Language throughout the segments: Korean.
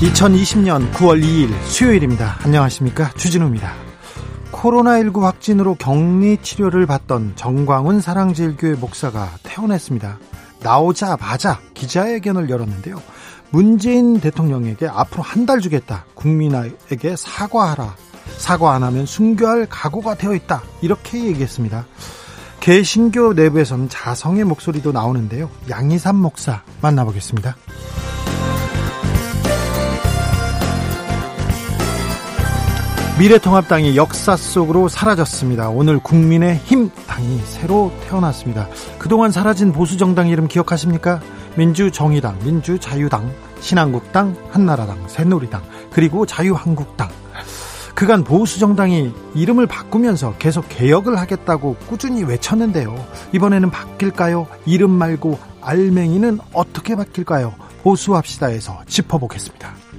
2020년 9월 2일 수요일입니다. 안녕하십니까. 주진우입니다. 코로나19 확진으로 격리 치료를 받던 정광훈 사랑제일교회 목사가 퇴원했습니다. 나오자마자 기자회견을 열었는데요. 문재인 대통령에게 앞으로 한 달 주겠다. 국민에게 사과하라. 사과 안 하면 순교할 각오가 되어 있다. 이렇게 얘기했습니다. 개신교 내부에서는 자성의 목소리도 나오는데요. 양희삼 목사 만나보겠습니다. 미래통합당이 역사 속으로 사라졌습니다. 오늘 국민의 힘 당이 새로 태어났습니다. 그동안 사라진 보수정당 이름 기억하십니까? 민주정의당, 민주자유당, 신한국당, 한나라당, 새누리당, 그리고 자유한국당. 그간 보수정당이 이름을 바꾸면서 계속 개혁을 하겠다고 꾸준히 외쳤는데요. 이번에는 바뀔까요? 이름 말고 알맹이는 어떻게 바뀔까요? 보수합시다에서 짚어보겠습니다.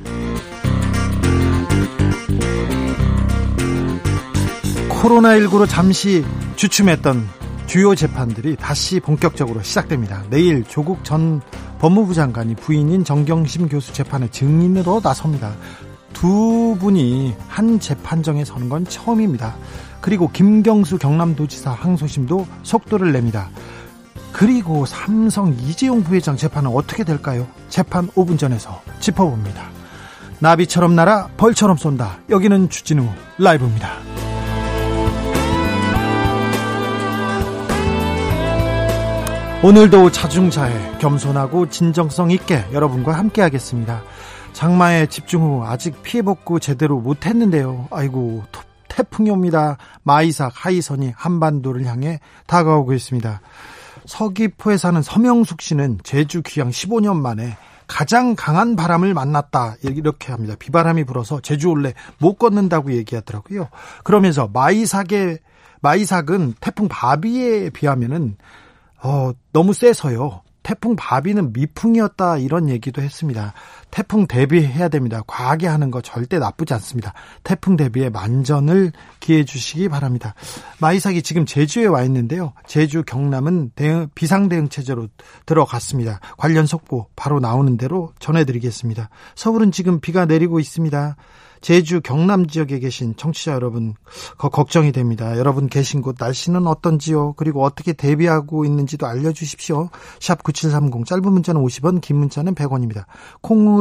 코로나19로 잠시 주춤했던 주요 재판들이 다시 본격적으로 시작됩니다. 내일 조국 전 법무부 장관이 부인인 정경심 교수 재판에 증인으로 나섭니다. 두 분이 한 재판정에 서는 건 처음입니다. 그리고 김경수 경남도지사 항소심도 속도를 냅니다. 그리고 삼성 이재용 부회장 재판은 어떻게 될까요? 재판 5분 전에서 짚어봅니다. 나비처럼 날아 벌처럼 쏜다. 여기는 주진우 라이브입니다. 오늘도 자중자애, 겸손하고 진정성 있게 여러분과 함께 하겠습니다. 장마에 집중 후 아직 피해 복구 제대로 못했는데요. 아이고, 태풍이 옵니다. 마이삭 하이선이 한반도를 향해 다가오고 있습니다. 서귀포에 사는 서명숙 씨는 제주 귀향 15년 만에 가장 강한 바람을 만났다 이렇게 합니다. 비바람이 불어서 제주 올레 못 걷는다고 얘기하더라고요. 그러면서 마이삭의 마이삭은 태풍 바비에 비하면은 어, 너무 세서요. 태풍 바비는 미풍이었다 이런 얘기도 했습니다. 태풍 대비해야 됩니다. 과하게 하는 거 절대 나쁘지 않습니다. 태풍 대비에 만전을 기해 주시기 바랍니다. 마이삭이 지금 제주에 와 있는데요. 제주 경남은 대응, 비상대응 체제로 들어갔습니다. 관련 속보 바로 나오는 대로 전해드리겠습니다. 서울은 지금 비가 내리고 있습니다. 제주 경남 지역에 계신 청취자 여러분 걱정이 됩니다. 여러분 계신 곳 날씨는 어떤지요? 그리고 어떻게 대비하고 있는지도 알려주십시오. 샵 9730 짧은 문자는 50원 긴 문자는 100원입니다. 콩으로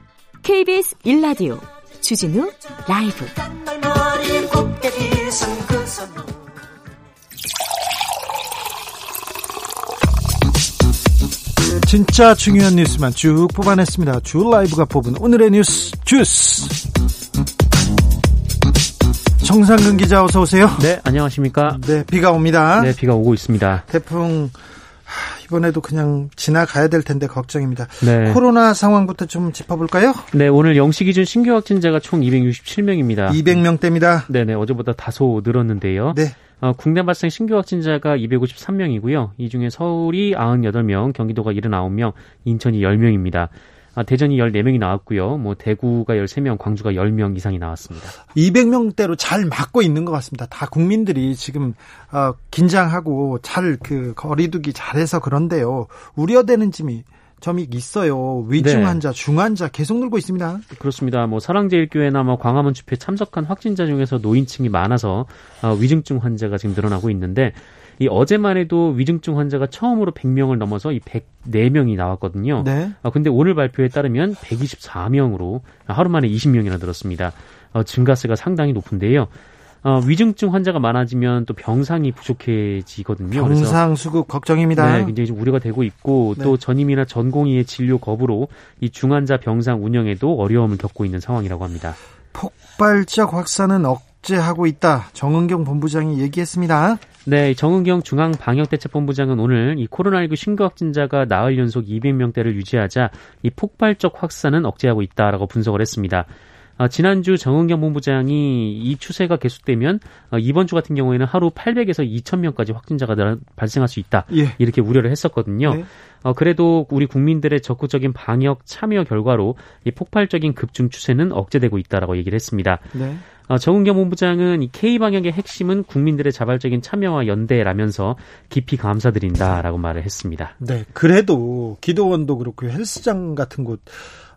KBS 일라디오 주진우 라이브. 진짜 중요한 뉴스만 쭉 뽑아냈습니다. 주 라이브가 뽑은 오늘의 뉴스 주스. 정상근 기자 어서 오세요. 네, 안녕하십니까? 네, 비가 옵니다. 네, 비가 오고 있습니다. 태풍 이번에도 그냥 지나가야 될 텐데 걱정입니다. 네. 코로나 상황부터 좀 짚어볼까요? 네, 오늘 영시 기준 신규 확진자가 총 267명입니다. 200명대입니다. 네네, 어제보다 다소 늘었는데요. 네. 어, 국내 발생 신규 확진자가 253명이고요. 이 중에 서울이 98명, 경기도가 79명, 인천이 10명입니다. 아, 대전이 14명이 나왔고요. 뭐 대구가 13명, 광주가 10명 이상이 나왔습니다. 200명대로 잘 맞고 있는 것 같습니다. 다 국민들이 지금 어, 긴장하고 잘 그 거리두기 잘해서 그런데요. 우려되는 점이 점이 있어요. 위중 네. 환자, 중환자 계속 늘고 있습니다. 그렇습니다. 뭐 사랑제일교회나 뭐 광화문 집회 참석한 확진자 중에서 노인층이 많아서 어, 위중증 환자가 지금 늘어나고 있는데 이 어제만 해도 위중증 환자가 처음으로 100명을 넘어서 이 104명이 나왔거든요. 네. 아, 근데 오늘 발표에 따르면 124명으로 하루 만에 20명이나 늘었습니다. 어, 증가세가 상당히 높은데요. 어, 위중증 환자가 많아지면 또 병상이 부족해지거든요. 병상 수급 걱정입니다. 네, 굉장히 좀 우려가 되고 있고 네. 또 전임이나 전공의의 진료 거부로 이 중환자 병상 운영에도 어려움을 겪고 있는 상황이라고 합니다. 폭발적 확산은 억 제하고 있다. 정은경 본부장이 얘기했습니다. 네, 정은경 중앙방역대책본부장은 오늘 이 코로나19 신규 확진자가 나흘 연속 200명대를 유지하자 이 폭발적 확산은 억제하고 있다라고 분석을 했습니다. 어, 지난주 정은경 본부장이 이 추세가 계속되면 어, 이번 주 같은 경우에는 하루 800에서 2,000명까지 확진자가 발생할 수 있다. 예. 이렇게 우려를 했었거든요. 네. 어, 그래도 우리 국민들의 적극적인 방역 참여 결과로 이 폭발적인 급증 추세는 억제되고 있다라고 얘기를 했습니다. 네. 어, 정은경 본부장은 이 K 방역의 핵심은 국민들의 자발적인 참여와 연대라면서 깊이 감사드린다라고 말을 했습니다. 네, 그래도 기도원도 그렇고 헬스장 같은 곳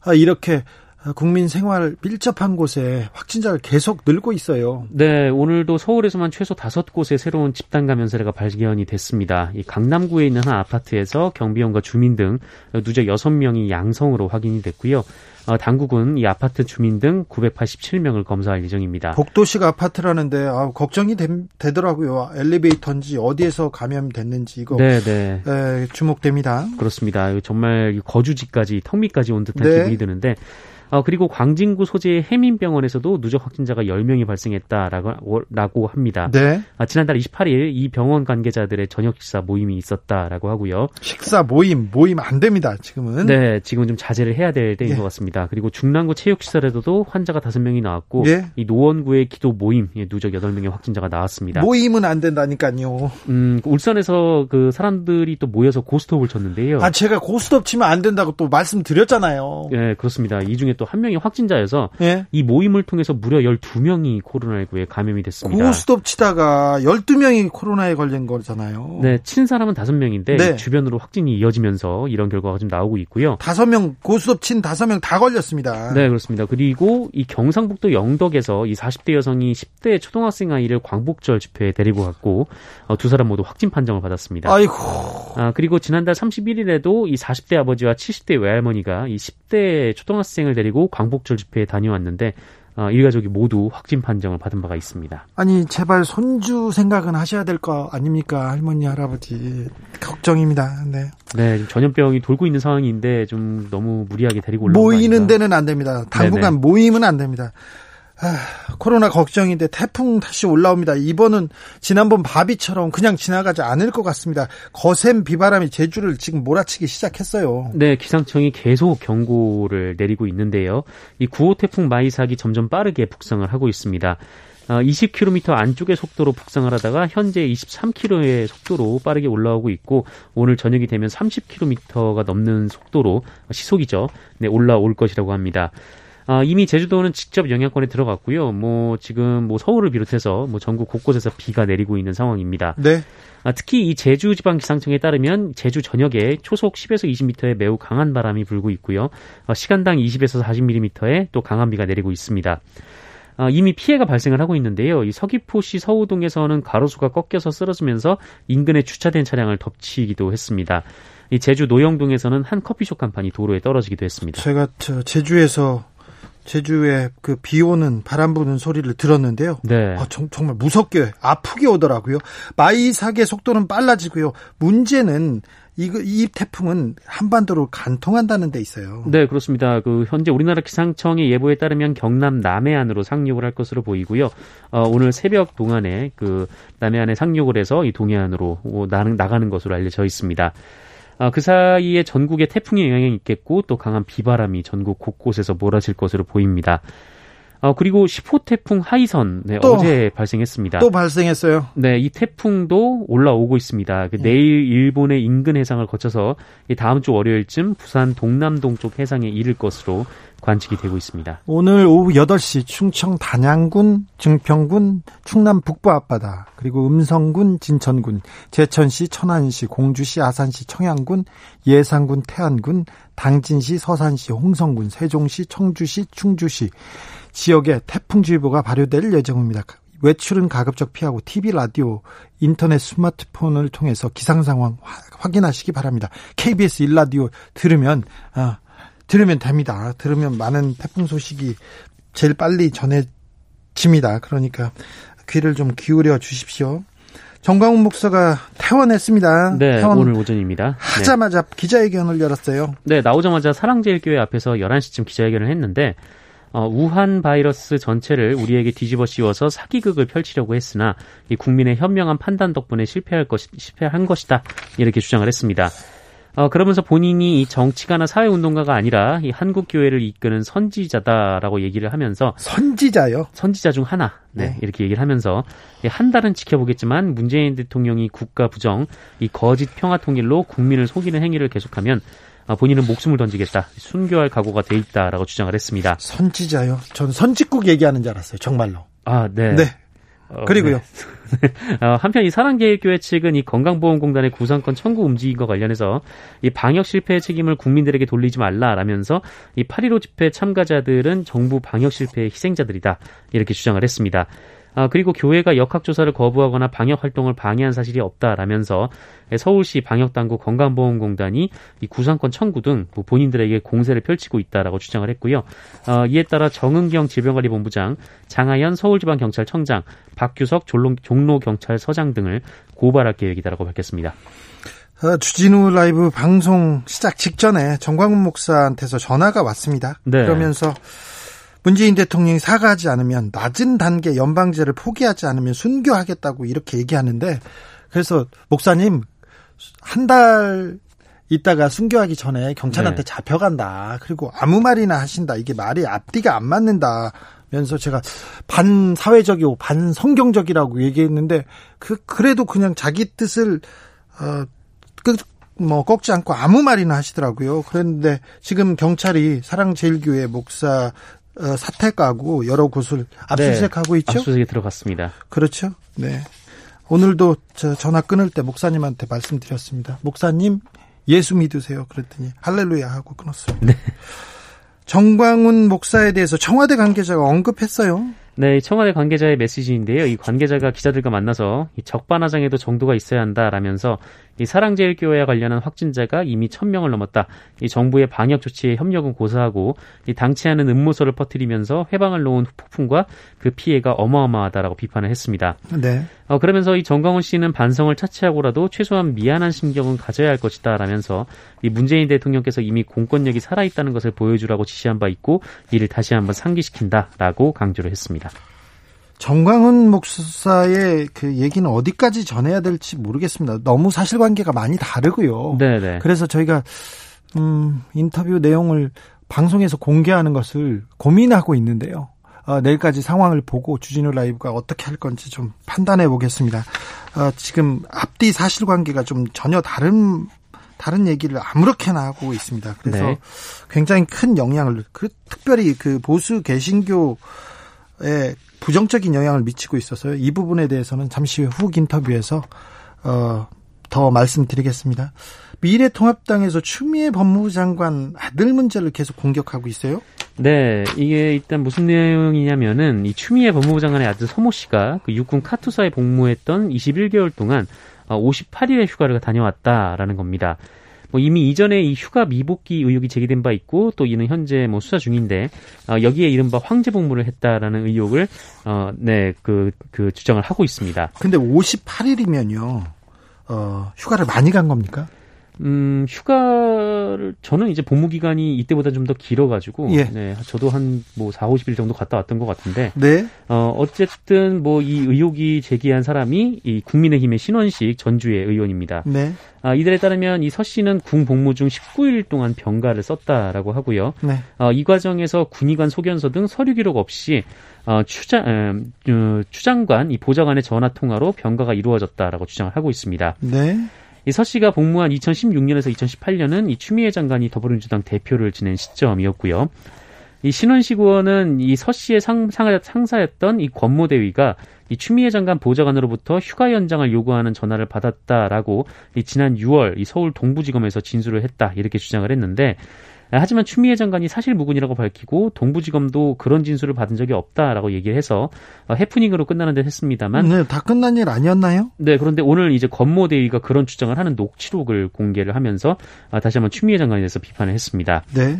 아, 이렇게 국민 생활 밀접한 곳에 확진자가 계속 늘고 있어요. 네, 오늘도 서울에서만 최소 다섯 곳의 새로운 집단 감염 사례가 발견이 됐습니다. 이 강남구에 있는 한 아파트에서 경비원과 주민 등 누적 여섯 명이 양성으로 확인이 됐고요. 어, 당국은 이 아파트 주민 등 987명을 검사할 예정입니다. 복도식 아파트라는데 아, 걱정이 되, 더라고요 엘리베이터인지 어디에서 감염됐는지 이거 네, 네. 에, 주목됩니다. 그렇습니다. 정말 거주지까지 턱밑까지 온 듯한 네. 기분이 드는데 어, 그리고 광진구 소재의 해민병원에서도 누적 확진자가 10명이 발생했다라고 라고 합니다. 네. 아, 지난달 28일 이 병원 관계자들의 저녁 식사 모임이 있었다라고 하고요. 식사 모임 모임 안 됩니다. 지금은. 네, 지금은 좀 자제를 해야 될 때인 예. 것 같습니다. 그리고 중랑구 체육시설에서도 환자가 5명이 나왔고 예. 이 노원구의 기도 모임 예, 누적 8명의 확진자가 나왔습니다. 모임은 안 된다니까요. 음, 울산에서 그 사람들이 또 모여서 고스톱을 쳤는데요. 아, 제가 고스톱 치면 안 된다고 또 말씀드렸잖아요. 네, 그렇습니다. 이 중에 또또 한 명이 확진자여서 예? 이 모임을 통해서 무려 12명이 코로나19에 감염이 됐습니다. 고스톱 치다가 12명이 코로나에 걸린 거잖아요. 네, 친 사람은 5명인데 네. 주변으로 확진이 이어지면서 이런 결과가 좀 나오고 있고요. 5명 고스톱 친 5명 다 걸렸습니다. 네, 그렇습니다. 그리고 이 경상북도 영덕에서 이 40대 여성이 10대 초등학생 아이를 광복절 집회에 데리고 갔고 어, 두 사람 모두 확진 판정을 받았습니다. 아이고. 아, 그리고 지난달 31일에도 이 40대 아버지와 70대 외할머니가 이 10대 초등학생을 데리고 데리고 광복절 집회에 다녀왔는데 어, 일가족이 모두 확진 판정을 받은 바가 있습니다. 아니 제발 손주 생각은 하셔야 될 거 아닙니까 할머니 할아버지 걱정입니다. 네. 네 전염병이 돌고 있는 상황인데 좀 너무 무리하게 데리고 올라온 모이는 데는 안 됩니다. 당분간 네네. 모임은 안 됩니다. 아, 코로나 걱정인데 태풍 다시 올라옵니다. 이번은 지난번 바비처럼 그냥 지나가지 않을 것 같습니다. 거센 비바람이 제주를 지금 몰아치기 시작했어요. 네, 기상청이 계속 경고를 내리고 있는데요. 이 9호 태풍 마이삭이 점점 빠르게 북상을 하고 있습니다. 20km 아, 안쪽의 속도로 북상을 하다가 현재 23km의 속도로 빠르게 올라오고 있고 오늘 저녁이 되면 30km가 넘는 속도로 시속이죠. 네, 올라올 것이라고 합니다. 아, 이미 제주도는 직접 영향권에 들어갔고요. 뭐 지금 뭐 서울을 비롯해서 뭐 전국 곳곳에서 비가 내리고 있는 상황입니다. 네. 아, 특히 이 제주 지방 기상청에 따르면 제주 전역에 초속 10에서 20m의 매우 강한 바람이 불고 있고요. 아, 시간당 20에서 40mm의 또 강한 비가 내리고 있습니다. 아, 이미 피해가 발생을 하고 있는데요. 이 서귀포시 서우동에서는 가로수가 꺾여서 쓰러지면서 인근에 주차된 차량을 덮치기도 했습니다. 이 제주 노영동에서는 한 커피숍 간판이 도로에 떨어지기도 했습니다. 제가 제주에서 제주에 그 비 오는 바람 부는 소리를 들었는데요. 네. 아, 정, 말 무섭게 아프게 오더라고요. 마이삭의 속도는 빨라지고요. 문제는 이, 이 태풍은 한반도로 간통한다는 데 있어요. 네, 그렇습니다. 그 현재 우리나라 기상청의 예보에 따르면 경남 남해안으로 상륙을 할 것으로 보이고요. 어, 오늘 새벽 동안에 그 남해안에 상륙을 해서 이 동해안으로 나가는 것으로 알려져 있습니다. 아, 그 사이에 전국에 태풍의 영향이 있겠고 또 강한 비바람이 전국 곳곳에서 몰아칠 것으로 보입니다. 어, 그리고 10호 태풍 하이선 네, 또, 어제 발생했습니다. 또 발생했어요. 네, 이 태풍도 올라오고 있습니다. 그 네. 내일 일본의 인근 해상을 거쳐서 다음 주 월요일쯤 부산 동남동 쪽 해상에 이를 것으로 관측이 되고 있습니다. 오늘 오후 8시 충청 단양군, 증평군, 충남 북부 앞바다, 그리고 음성군, 진천군, 제천시, 천안시, 공주시, 아산시, 청양군, 예산군, 태안군, 당진시, 서산시, 홍성군, 세종시, 청주시, 충주시 지역에 태풍주의보가 발효될 예정입니다. 외출은 가급적 피하고 TV, 라디오, 인터넷, 스마트폰을 통해서 기상 상황 확인하시기 바랍니다. KBS 일라디오 들으면 아, 들으면 됩니다. 들으면 많은 태풍 소식이 제일 빨리 전해집니다. 그러니까 귀를 좀 기울여 주십시오. 정광훈 목사가 퇴원했습니다. 네, 퇴원 오늘 오전입니다. 네. 하자마자 네. 기자회견을 열었어요. 네, 나오자마자 사랑제일교회 앞에서 11시쯤 기자회견을 했는데 어, 우한 바이러스 전체를 우리에게 뒤집어 씌워서 사기극을 펼치려고 했으나 이 국민의 현명한 판단 덕분에 실패할 것 실패한 것이다 이렇게 주장을 했습니다. 어, 그러면서 본인이 이 정치가나 사회운동가가 아니라 이 한국 교회를 이끄는 선지자다라고 얘기를 하면서 선지자요? 선지자 중 하나. 네, 네. 이렇게 얘기를 하면서 한 달은 지켜보겠지만 문재인 대통령이 국가 부정, 이 거짓 평화 통일로 국민을 속이는 행위를 계속하면 어, 본인은 목숨을 던지겠다, 순교할 각오가 돼 있다라고 주장을 했습니다. 선지자요? 전 선지국 얘기하는 줄 알았어요, 정말로. 아, 네. 네. 어, 그리고요. 네. 어, 한편 이 사랑제일교회 측은 이 건강보험공단의 구상권 청구 움직임과 관련해서 이 방역 실패의 책임을 국민들에게 돌리지 말라라면서 이8.15 집회 참가자들은 정부 방역 실패의 희생자들이다 이렇게 주장을 했습니다. 아, 그리고 교회가 역학조사를 거부하거나 방역 활동을 방해한 사실이 없다라면서 서울시 방역당국 건강보험공단이 이 구상권 청구 등뭐 본인들에게 공세를 펼치고 있다라고 주장을 했고요. 어, 이에 따라 정은경 질병관리본부장, 장하연 서울지방경찰청장, 박규석 종로경찰서장 등을 고발할 계획이다라고 밝혔습니다. 어, 주진우 라이브 방송 시작 직전에 정광훈 목사한테서 전화가 왔습니다. 네. 그러면서 문재인 대통령이 사과하지 않으면 낮은 단계 연방제를 포기하지 않으면 순교하겠다고 이렇게 얘기하는데 그래서 목사님 한 달 있다가 순교하기 전에 경찰한테 네. 잡혀간다. 그리고 아무 말이나 하신다. 이게 말이 앞뒤가 안 맞는다. 면서 제가 반사회적이고 반성경적이라고 얘기했는데 그 그래도 그냥 자기 뜻을 어뭐 꺾지 않고 아무 말이나 하시더라고요. 그런데 지금 경찰이 사랑제일교회 목사 어, 사택하고 여러 곳을 압수수색하고 네, 있죠. 압수수색에 들어갔습니다. 그렇죠. 네. 오늘도 저 전화 끊을 때 목사님한테 말씀드렸습니다. 목사님 예수 믿으세요. 그랬더니 할렐루야 하고 끊었습니다. 네. 정광훈 목사에 대해서 청와대 관계자가 언급했어요. 네, 청와대 관계자의 메시지인데요. 이 관계자가 기자들과 만나서 이 적반하장에도 정도가 있어야 한다라면서 이 사랑제일교회와 관련한 확진자가 이미 천명을 넘었다. 이 정부의 방역 조치에 협력은 고사하고 이 당치 않은 음모설을 퍼뜨리면서 해방을 놓은 폭풍과 그 피해가 어마어마하다라고 비판을 했습니다. 네. 어, 그러면서 이 정광훈 씨는 반성을 차치하고라도 최소한 미안한 심경은 가져야 할 것이다 라면서 이 문재인 대통령께서 이미 공권력이 살아있다는 것을 보여주라고 지시한 바 있고 이를 다시 한번 상기시킨다 라고 강조를 했습니다. 정광훈 목사의 그 얘기는 어디까지 전해야 될지 모르겠습니다. 너무 사실관계가 많이 다르고요. 네네. 그래서 저희가 음, 인터뷰 내용을 방송에서 공개하는 것을 고민하고 있는데요. 어, 내일까지 상황을 보고 주진우 라이브가 어떻게 할 건지 좀 판단해 보겠습니다. 어, 지금 앞뒤 사실관계가 좀 전혀 다른 다른 얘기를 아무렇게나 하고 있습니다. 그래서 네. 굉장히 큰 영향을 그, 특별히 그 보수 개신교 에 부정적인 영향을 미치고 있어서요. 이 부분에 대해서는 잠시 후 인터뷰에서 어, 더 말씀드리겠습니다. 미래통합당에서 추미애 법무부 장관 아들 문제를 계속 공격하고 있어요. 네, 이게 일단 무슨 내용이냐면은 이 추미애 법무부 장관의 아들 서모 씨가 그 육군 카투사에 복무했던 21개월 동안 58일의 어, 휴가를 다녀왔다라는 겁니다. 뭐 이미 이전에 이 휴가 미복귀 의혹이 제기된 바 있고 또 이는 현재 뭐 수사 중인데 어, 여기에 이른바 황제 복무를 했다라는 의혹을 어 네그그 그 주장을 하고 있습니다. 근데 58일이면요. 어 휴가를 많이 간 겁니까? 음, 휴가를 저는 이제 복무 기간이 이때보다 좀 더 길어 가지고 예. 네, 저도 한 뭐 4, 50일 정도 갔다 왔던 것 같은데 네. 어, 어쨌든 뭐 이 의혹이 제기한 사람이 이 국민의힘의 신원식 전주의 의원입니다. 네. 아, 이들에 따르면 이 서 씨는 군 복무 중 19일 동안 병가를 썼다라고 하고요. 네. 어, 이 과정에서 군의관 소견서 등 서류 기록 없이 어, 추장, 어, 추장관, 이 보좌관의 전화 통화로 병가가 이루어졌다라고 주장을 하고 있습니다. 네. 이 서 씨가 복무한 2016년에서 2018년은 이 추미애 장관이 더불어민주당 대표를 지낸 시점이었고요. 이 신원식 의원은 이 서 씨의 상, 상, 상사였던 이 권모 대위가 이 추미애 장관 보좌관으로부터 휴가 연장을 요구하는 전화를 받았다라고 이 지난 6월 이 서울 동부지검에서 진술을 했다 이렇게 주장을 했는데 하지만 추미애 장관이 사실 무근이라고 밝히고 동부지검도 그런 진술을 받은 적이 없다라고 얘기를 해서 어, 해프닝으로 끝나는 듯 했습니다만 네, 다 끝난 일 아니었나요? 네, 그런데 오늘 이제 권모대위가 그런 주장을 하는 녹취록을 공개를 하면서 아, 다시 한번 추미애 장관에 대해서 비판을 했습니다. 네.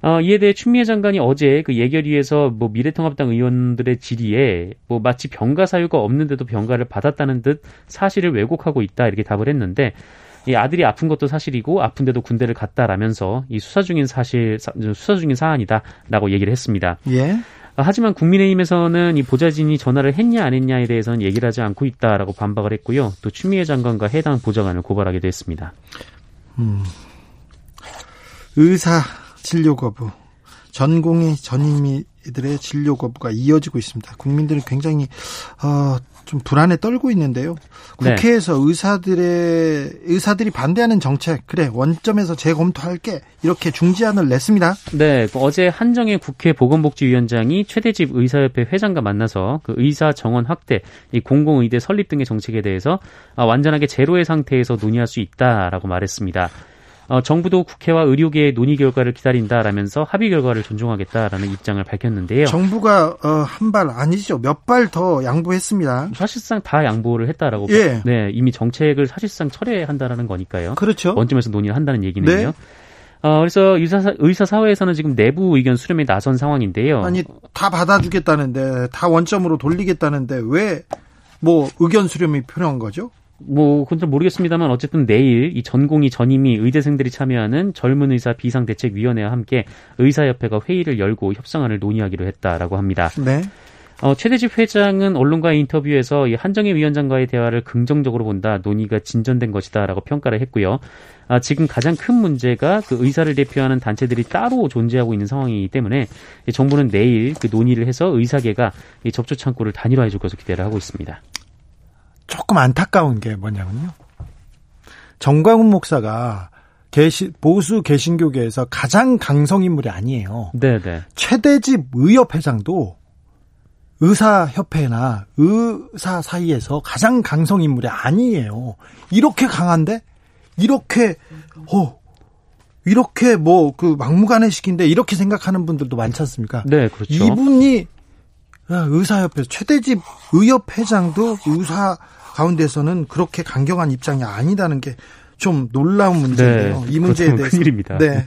어, 이에 대해 추미애 장관이 어제 그 예결위에서 뭐 미래통합당 의원들의 질의에 뭐 마치 병가 사유가 없는데도 병가를 받았다는 듯 사실을 왜곡하고 있다 이렇게 답을 했는데 이 아들이 아픈 것도 사실이고 아픈데도 군대를 갔다라면서 이 수사 중인 사실 수사 중인 사안이다라고 얘기를 했습니다. 예. 아, 하지만 국민의힘에서는 이 보좌진이 전화를 했냐 안 했냐에 대해서는 얘기를 하지 않고 있다라고 반박을 했고요. 또 추미애 장관과 해당 보좌관을 고발하기도 했습니다. 음. 의사 진료 거부, 전공의 전임이 들의 진료 거부가 이어지고 있습니다. 국민들은 굉장히 어, 좀 불안에 떨고 있는데요. 네. 국회에서 네. 의사들의 의사들이 반대하는 정책 그래 원점에서 재검토할게 이렇게 중지안을 냈습니다. 네, 그 어제 한정혜 국회 보건복지위원장이 최대집 의사협회 회장과 만나서 그 의사 정원 확대, 이 공공의대 설립 등의 정책에 대해서 아, 완전하게 제로의 상태에서 논의할 수 있다라고 말했습니다. 어, 정부도 국회와 의료계의 논의 결과를 기다린다라면서 합의 결과를 존중하겠다라는 입장을 밝혔는데요. 정부가 어, 한발 아니죠. 몇 발 더 양보했습니다. 사실상 다 양보를 했다라고. 예. 네, 이미 정책을 사실상 철회한다라는 거니까요. 그렇죠. 원점에서 논의를 한다는 얘기는요. 네. 어, 그래서 의사, 의사 사회에서는 지금 내부 의견 수렴에 나선 상황인데요. 아니, 다 받아주겠다는데, 다 원점으로 돌리겠다는데, 왜, 뭐, 의견 수렴이 필요한 거죠? 뭐 그건 잘 모르겠습니다만 어쨌든 내일 이 전공의 전임이 의대생들이 참여하는 젊은 의사 비상대책위원회와 함께 의사협회가 회의를 열고 협상안을 논의하기로 했다라고 합니다. 네. 어, 최대집 회장은 언론과의 인터뷰에서 이 한정희 위원장과의 대화를 긍정적으로 본다, 논의가 진전된 것이다라고 평가를 했고요. 아, 지금 가장 큰 문제가 그 의사를 대표하는 단체들이 따로 존재하고 있는 상황이기 때문에 정부는 내일 그 논의를 해서 의사계가 이 접촉 창구를 단일화해 줄 것으로 기대를 하고 있습니다. 조금 안타까운 게 뭐냐면요. 정광훈 목사가 개시, 보수 개신교계에서 가장 강성 인물이 아니에요. 네네. 네. 최대집 의협 회장도 의사협회나 의사 사이에서 가장 강성 인물이 아니에요. 이렇게 강한데 이렇게 어 이렇게 뭐 그 막무가내식인데 이렇게 생각하는 분들도 많지 않습니까? 네, 그렇죠. 이분이 의사협회 최대집 의협 회장도 의사 가운데서는 그렇게 강경한 입장이 아니다는 게 좀 놀라운 문제예요. 네, 이 문제에 대해서 큰일입니다. 네.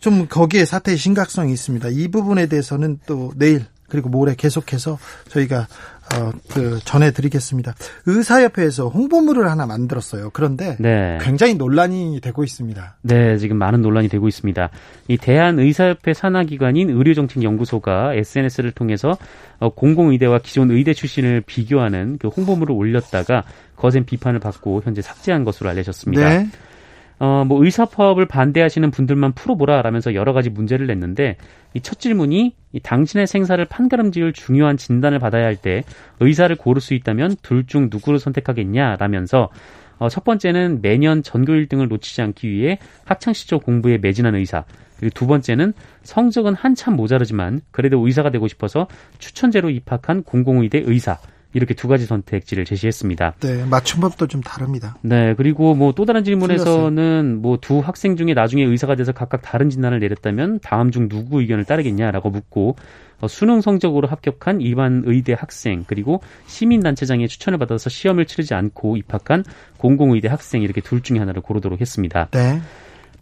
좀 거기에 사태의 심각성이 있습니다. 이 부분에 대해서는 또 내일 그리고 모레 계속해서 저희가 어, 그 전해드리겠습니다. 의사협회에서 홍보물을 하나 만들었어요. 그런데 네. 굉장히 논란이 되고 있습니다. 네, 지금 많은 논란이 되고 있습니다. 이 대한의사협회 산하기관인 의료정책연구소가 SNS를 통해서 어, 공공의대와 기존 의대 출신을 비교하는 그 홍보물을 올렸다가 거센 비판을 받고 현재 삭제한 것으로 알려졌습니다. 네. 어, 뭐 의사 파업을 반대하시는 분들만 풀어보라라면서 여러 가지 문제를 냈는데 이 첫 질문이 이 당신의 생사를 판가름 지을 중요한 진단을 받아야 할 때 의사를 고를 수 있다면 둘 중 누구를 선택하겠냐라면서 어, 첫 번째는 매년 전교 1등을 놓치지 않기 위해 학창 시절 공부에 매진한 의사. 그리고 두 번째는 성적은 한참 모자르지만 그래도 의사가 되고 싶어서 추천제로 입학한 공공의대 의사. 이렇게 두 가지 선택지를 제시했습니다. 네, 맞춤법도 좀 다릅니다. 네, 그리고 뭐 또 다른 질문에서는 뭐 두 학생 중에 나중에 의사가 돼서 각각 다른 진단을 내렸다면 다음 중 누구 의견을 따르겠냐라고 묻고 어, 수능 성적으로 합격한 일반 의대 학생 그리고 시민단체장의 추천을 받아서 시험을 치르지 않고 입학한 공공의대 학생 이렇게 둘 중에 하나를 고르도록 했습니다. 네.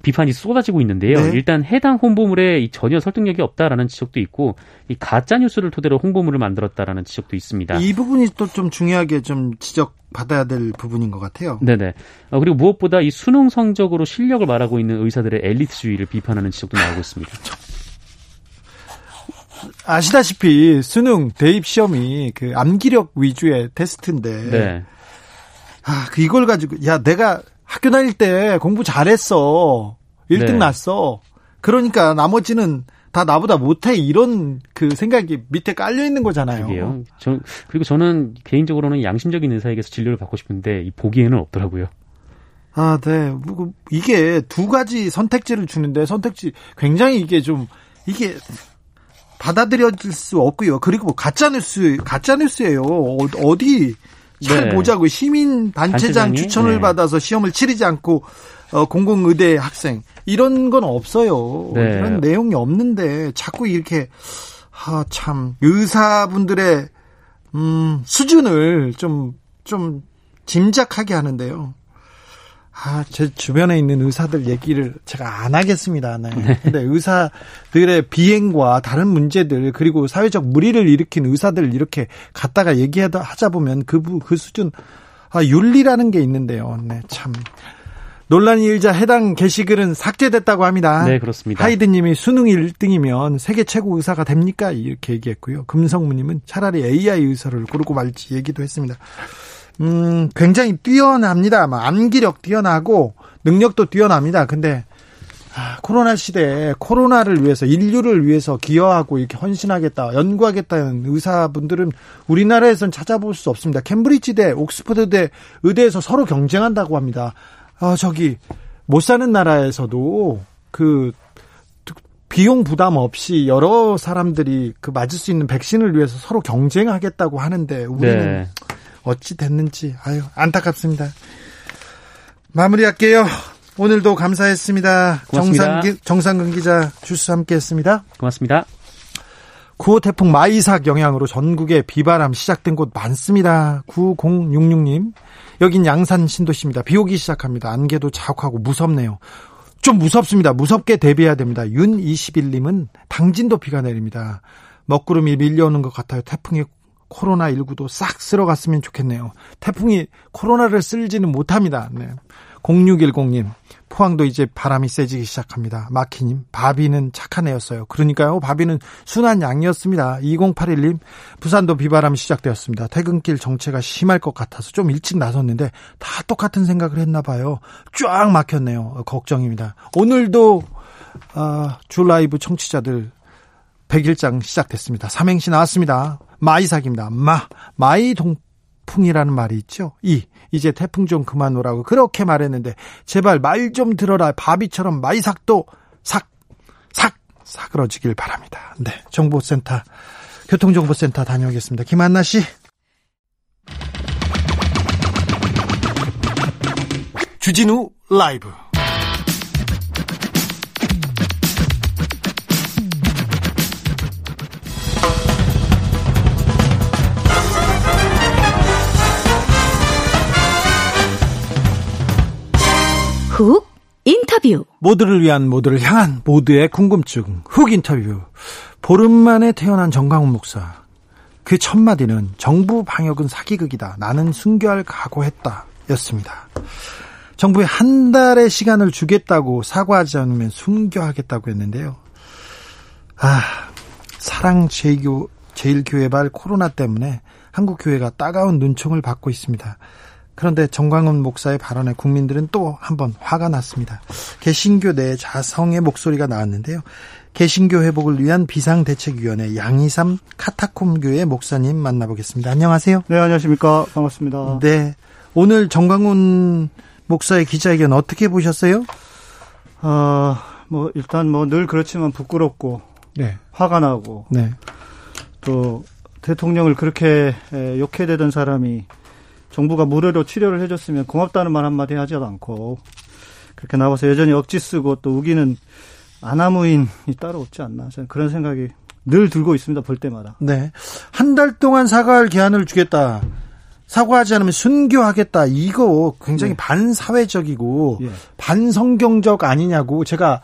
비판이 쏟아지고 있는데요. 네. 일단 해당 홍보물에 전혀 설득력이 없다라는 지적도 있고 이 가짜 뉴스를 토대로 홍보물을 만들었다라는 지적도 있습니다. 이 부분이 또 좀 중요하게 좀 지적 받아야 될 부분인 것 같아요. 네네. 어, 그리고 무엇보다 이 수능 성적으로 실력을 말하고 있는 의사들의 엘리트주의를 비판하는 지적도 나오고 있습니다. 아시다시피 수능 대입 시험이 그 암기력 위주의 테스트인데, 네. 아, 그 이걸 가지고 야 내가 학교 다닐 때 공부 잘했어, 1등 네. 났어. 그러니까 나머지는 다 나보다 못해 이런 그 생각이 밑에 깔려 있는 거잖아요. 그게요. 저 그리고 저는 개인적으로는 양심적인 의사에게서 진료를 받고 싶은데 이 보기에는 없더라고요. 아, 네. 뭐, 이게 두 가지 선택지를 주는데 선택지 굉장히 이게 좀 이게 받아들여질 수 없고요. 그리고 뭐 가짜 뉴스 가짜 뉴스예요. 어디 잘 네. 보자고 시민 단체장 추천을 네. 받아서 시험을 치르지 않고 어, 공공의대 학생 이런 건 없어요. 네. 이런 내용이 없는데 자꾸 이렇게 아, 참 의사분들의 음, 수준을 좀좀 좀 짐작하게 하는데요. 아, 제 주변에 있는 의사들 얘기를 제가 안 하겠습니다. 네. 네. 근데 의사들의 비행과 다른 문제들 그리고 사회적 무리를 일으킨 의사들 이렇게 갖다가 얘기하자 보면 그, 그 수준 아, 윤리라는 게 있는데요. 네, 참. 논란이 일자 해당 게시글은 삭제됐다고 합니다. 네, 그렇습니다. 하이드님이 수능 1등이면 세계 최고 의사가 됩니까? 이렇게 얘기했고요. 금성무님은 차라리 AI 의사를 고르고 말지 얘기도 했습니다. 음, 굉장히 뛰어납니다. 암기력 뛰어나고 능력도 뛰어납니다. 근데 아, 코로나 시대에 코로나를 위해서 인류를 위해서 기여하고 이렇게 헌신하겠다, 연구하겠다는 의사분들은 우리나라에선 찾아볼 수 없습니다. 캠브리지대, 옥스퍼드대 의대에서 서로 경쟁한다고 합니다. 아, 저기 못 사는 나라에서도 그 비용 부담 없이 여러 사람들이 그 맞을 수 있는 백신을 위해서 서로 경쟁하겠다고 하는데 우리는 네. 어찌 됐는지 아유 안타깝습니다. 마무리할게요. 오늘도 감사했습니다. 정상기, 정상근 기자 주스 함께했습니다. 고맙습니다. 9호 태풍 마이삭 영향으로 전국에 비바람 시작된 곳 많습니다. 9066님 여긴 양산 신도시입니다. 비 오기 시작합니다. 안개도 자욱하고 무섭네요. 좀 무섭습니다. 무섭게 대비해야 됩니다. 윤21님은 당진도 비가 내립니다. 먹구름이 밀려오는 것 같아요. 태풍이 코로나19도 싹 쓸어갔으면 좋겠네요. 태풍이 코로나를 쓸지는 못합니다. 네. 0610님, 포항도 이제 바람이 세지기 시작합니다. 마키님, 바비는 착한 애였어요. 그러니까요, 바비는 순한 양이었습니다. 2081님, 부산도 비바람이 시작되었습니다. 퇴근길 정체가 심할 것 같아서 좀 일찍 나섰는데 다 똑같은 생각을 했나 봐요. 쫙 막혔네요. 걱정입니다. 오늘도 어, 주 라이브 청취자들 100일장 시작됐습니다. 삼행시 나왔습니다. 마이삭입니다. 마, 마이 동풍이라는 말이 있죠. 이, 이제 태풍 좀 그만 오라고 그렇게 말했는데 제발 말 좀 들어라. 바비처럼 마이삭도 삭, 삭, 사그러지길 바랍니다. 네. 정보센터, 교통정보센터 다녀오겠습니다. 김한나 씨. 주진우 라이브. 훅 인터뷰. 모두를 위한 모두를 향한 모두의 궁금증. 훅 인터뷰. 보름 만에 태어난 정강훈 목사. 그 첫마디는 정부 방역은 사기극이다. 나는 순교할 각오했다 였습니다. 정부에 한 달의 시간을 주겠다고 사과하지 않으면 순교하겠다고 했는데요. 아 사랑 제일교 제일교회발 코로나 때문에 한국 교회가 따가운 눈총을 받고 있습니다. 그런데 정광훈 목사의 발언에 국민들은 또 한 번 화가 났습니다. 개신교 내 자성의 목소리가 나왔는데요. 개신교 회복을 위한 비상대책위원회 양이삼 카타콤교회 목사님 만나보겠습니다. 안녕하세요. 네, 안녕하십니까. 반갑습니다. 네. 오늘 정광훈 목사의 기자회견 어떻게 보셨어요? 어, 뭐, 일단 뭐 늘 그렇지만 부끄럽고, 네. 화가 나고, 네. 또 대통령을 그렇게 욕해대던 사람이 정부가 무료로 치료를 해줬으면 고맙다는 말 한마디 하지도 않고 그렇게 나와서 여전히 억지 쓰고 또 우기는 아나무인이 따로 없지 않나 저는 그런 생각이 늘 들고 있습니다 볼 때마다. 네, 한 달 동안 사과할 기한을 주겠다. 사과하지 않으면 순교하겠다. 이거 굉장히 네. 반사회적이고 네. 반성경적 아니냐고 제가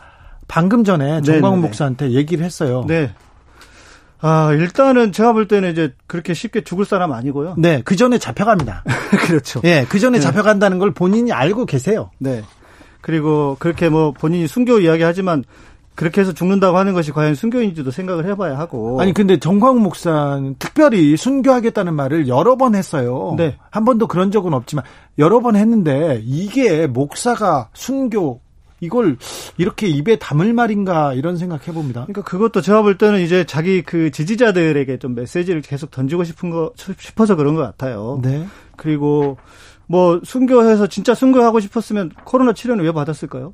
방금 전에 정광훈 목사한테 얘기를 했어요. 네. 아, 일단은 제가 볼 때는 이제 그렇게 쉽게 죽을 사람 아니고요. 네, 그 전에 잡혀갑니다. 그렇죠. 예, 그 전에 네. 잡혀간다는 걸 본인이 알고 계세요. 네. 그리고 그렇게 뭐 본인이 순교 이야기 하지만 그렇게 해서 죽는다고 하는 것이 과연 순교인지도 생각을 해봐야 하고. 아니 근데 정광훈 목사는 특별히 순교하겠다는 말을 여러 번 했어요. 네. 한 번도 그런 적은 없지만 여러 번 했는데 이게 목사가 순교 이걸 이렇게 입에 담을 말인가 이런 생각 해 봅니다. 그러니까 그것도 제가 볼 때는 이제 자기 그 지지자들에게 좀 메시지를 계속 던지고 싶은 거 싶어서 그런 것 같아요. 네. 그리고 뭐 순교해서 진짜 순교하고 싶었으면 코로나 치료는 왜 받았을까요?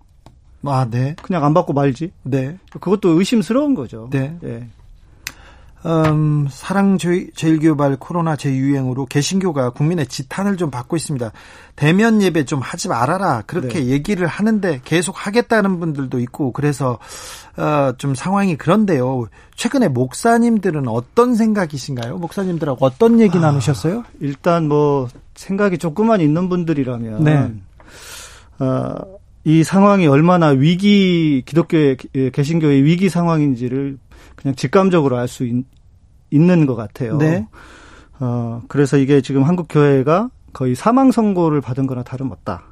아, 네. 그냥 안 받고 말지. 네. 그것도 의심스러운 거죠. 네. 네. 음, 사랑 제일교발 코로나 재유행으로 개신교가 국민의 지탄을 좀 받고 있습니다. 대면 예배 좀 하지 말아라 그렇게 네. 얘기를 하는데 계속 하겠다는 분들도 있고 그래서 어, 좀 상황이 그런데요. 최근에 목사님들은 어떤 생각이신가요? 목사님들하고 어떤 얘기 아, 나누셨어요? 일단 뭐 생각이 조금만 있는 분들이라면 네. 어, 이 상황이 얼마나 위기 기독교의 개신교의 위기 상황인지를 그냥 직감적으로 알 수 있는 것 같아요. 네. 어, 그래서 이게 지금 한국 교회가 거의 사망 선고를 받은 거나 다름없다.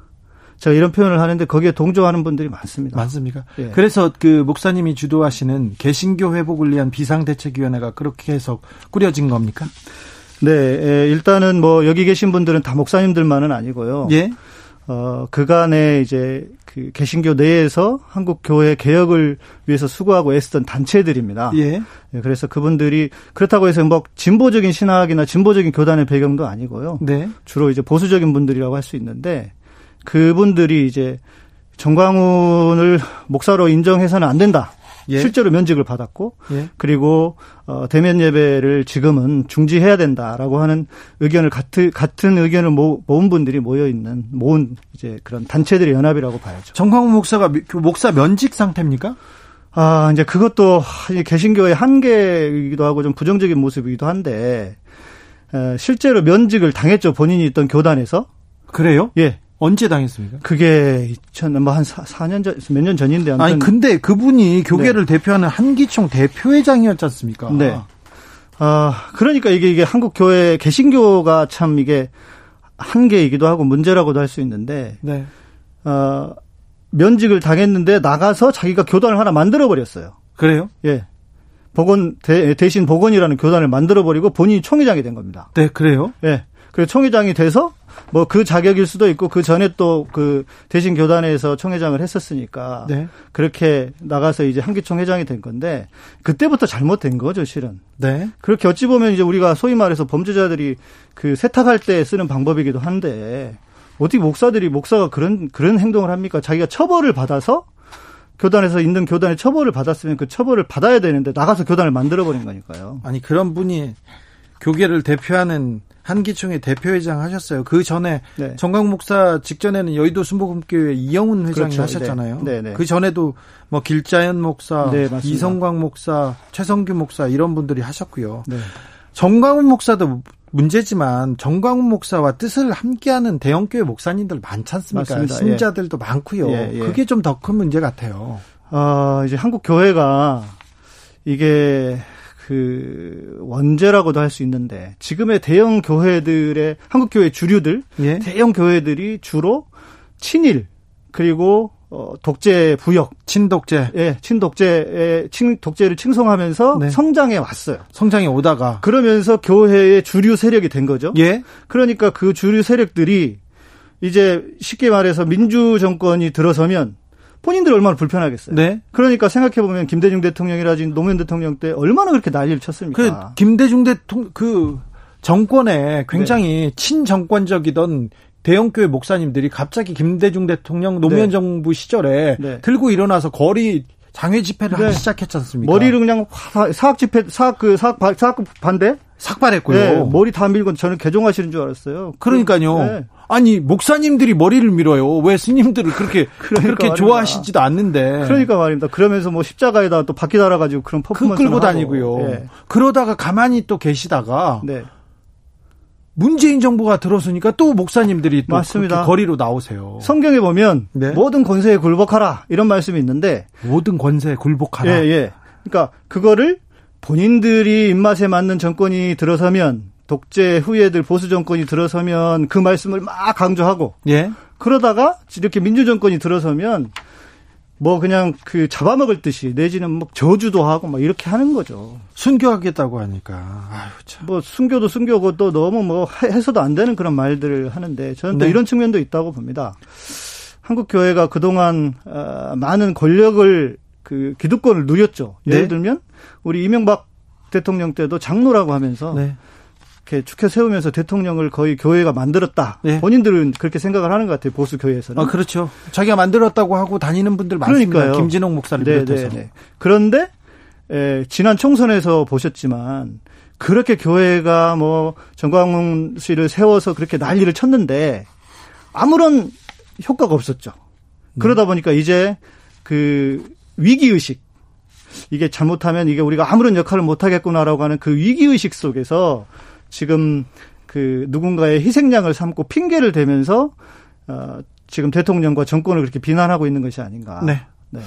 제가 이런 표현을 하는데 거기에 동조하는 분들이 많습니다. 많습니까? 예. 그래서 그 목사님이 주도하시는 개신교 회복을 위한 비상대책위원회가 그렇게 해서 꾸려진 겁니까? 네, 예, 일단은 뭐 여기 계신 분들은 다 목사님들만은 아니고요. 예. 어, 그간에 이제 그 개신교 내에서 한국 교회 개혁을 위해서 수고하고 애쓰던 단체들입니다. 예. 예. 그래서 그분들이 그렇다고 해서 뭐 진보적인 신학이나 진보적인 교단의 배경도 아니고요. 네. 주로 이제 보수적인 분들이라고 할 수 있는데 그분들이 이제 정광훈을 목사로 인정해서는 안 된다. 예. 실제로 면직을 받았고 예. 그리고 어, 대면 예배를 지금은 중지해야 된다라고 하는 의견을 같은 같은 의견을 모, 모은 분들이 모여 있는 모은 이제 그런 단체들의 연합이라고 봐야죠. 정광훈 목사가 그 목사 면직 상태입니까? 아 이제 그것도 개신교의 한계이기도 하고 좀 부정적인 모습이기도 한데 에, 실제로 면직을 당했죠 본인이 있던 교단에서. 그래요? 예. 언제 당했습니까? 그게 2000, 뭐한 4년 전, 몇 년 전인데. 아니, 근데 그분이 교계를 네. 대표하는 한기총 대표회장이었지 않습니까? 네. 아, 그러니까 이게, 이게 한국 교회, 개신교가 참 이게 한계이기도 하고 문제라고도 할 수 있는데. 네. 어, 면직을 당했는데 나가서 자기가 교단을 하나 만들어버렸어요. 그래요? 예. 복원, 대, 대신 복원이라는 교단을 만들어버리고 본인이 총회장이 된 겁니다. 네, 그래요? 예. 그래서 총회장이 돼서 뭐 그 자격일 수도 있고 그 전에 또 그 대신 교단에서 총회장을 했었으니까 네. 그렇게 나가서 이제 한기총 회장이 된 건데 그때부터 잘못된 거죠 실은. 네. 그렇게 어찌 보면 이제 우리가 소위 말해서 범죄자들이 그 세탁할 때 쓰는 방법이기도 한데 어떻게 목사들이 목사가 그런 그런 행동을 합니까? 자기가 처벌을 받아서 교단에서 있는 교단에 처벌을 받았으면 그 처벌을 받아야 되는데 나가서 교단을 만들어 버린 거니까요. 아니 그런 분이 교계를 대표하는 한기총의 대표회장 하셨어요. 그 전에 네. 정강 목사 직전에는 여의도 순복음교회 이영훈 회장이 그렇죠. 하셨잖아요. 네. 네, 그 전에도 뭐 길자연 목사, 네, 이성광 목사, 최성규 목사 이런 분들이 하셨고요. 네. 정광훈 목사도 문제지만 정광훈 목사와 뜻을 함께하는 대형교회 목사님들 많지 않습니까? 맞습니다. 신자들도 예. 많고요. 예, 예. 그게 좀 더 큰 문제 같아요. 어, 이제 한국 교회가 이게 그 원죄라고도 할 수 있는데 지금의 대형 교회들의 한국 교회 주류들 예? 대형 교회들이 주로 친일 그리고 어, 독재 부역, 친독재, 예, 친독재의 친 독재를 칭송하면서 네. 성장해 왔어요. 성장해 오다가 그러면서 교회의 주류 세력이 된 거죠. 예. 그러니까 그 주류 세력들이 이제 쉽게 말해서 민주 정권이 들어서면 본인들 얼마나 불편하겠어요. 네. 그러니까 생각해 보면 김대중 대통령이라든지 노무현 대통령 때 얼마나 그렇게 난리를 쳤습니까? 그 김대중 대통령 그 정권에 굉장히 네. 친정권적이던 대형교회 목사님들이 갑자기 김대중 대통령 노무현 네. 정부 시절에 네. 들고 일어나서 거리 장외 집회를 네. 하기 시작했지 않습니까? 머리를 그냥 사학 집회 사학 그 사학 사학 반대 삭발했고요. 네, 머리 다 밀고 저는 개종하시는 줄 알았어요. 그러니까요. 네. 아니 목사님들이 머리를 밀어요. 왜 스님들을 그렇게 그러니까 그렇게 좋아하시지도 않는데. 그러니까 말입니다. 그러면서 뭐 십자가에다 또 바퀴 달아가지고 그런 퍼포먼스 끌고 다니고요. 네. 그러다가 가만히 또 계시다가 네. 문재인 정부가 들어서니까 또 목사님들이 또 맞습니다. 거리로 나오세요. 성경에 보면 네? 모든 권세에 굴복하라 이런 말씀이 있는데 모든 권세에 굴복하라. 예, 예. 그러니까 그거를 본인들이 입맛에 맞는 정권이 들어서면 독재 후예들 보수 정권이 들어서면 그 말씀을 막 강조하고 예. 그러다가 이렇게 민주 정권이 들어서면 뭐 그냥 그 잡아먹을 듯이 내지는 뭐 저주도 하고 막 이렇게 하는 거죠. 순교하겠다고 하니까 아유 참. 뭐 순교도 순교고 또 너무 뭐 해서도 안 되는 그런 말들을 하는데 저는 또 네. 이런 측면도 있다고 봅니다. 한국 교회가 그동안 어, 많은 권력을 그 기득권을 누렸죠. 예를 네. 들면 우리 이명박 대통령 때도 장로라고 하면서 네. 이렇게 축혀 세우면서 대통령을 거의 교회가 만들었다. 네. 본인들은 그렇게 생각을 하는 것 같아요. 보수 교회에서는. 아, 그렇죠. 자기가 만들었다고 하고 다니는 분들 많습니다. 그러니까요. 김진홍 목사를 네, 비롯해서. 네, 네. 그런데 에, 지난 총선에서 보셨지만 그렇게 교회가 뭐 정광훈 씨를 세워서 그렇게 난리를 쳤는데 아무런 효과가 없었죠. 네. 그러다 보니까 이제 그 위기 의식 이게 잘못하면 이게 우리가 아무런 역할을 못 하겠구나라고 하는 그 위기 의식 속에서 지금 그 누군가의 희생양을 삼고 핑계를 대면서 어 지금 대통령과 정권을 그렇게 비난하고 있는 것이 아닌가. 네. 네.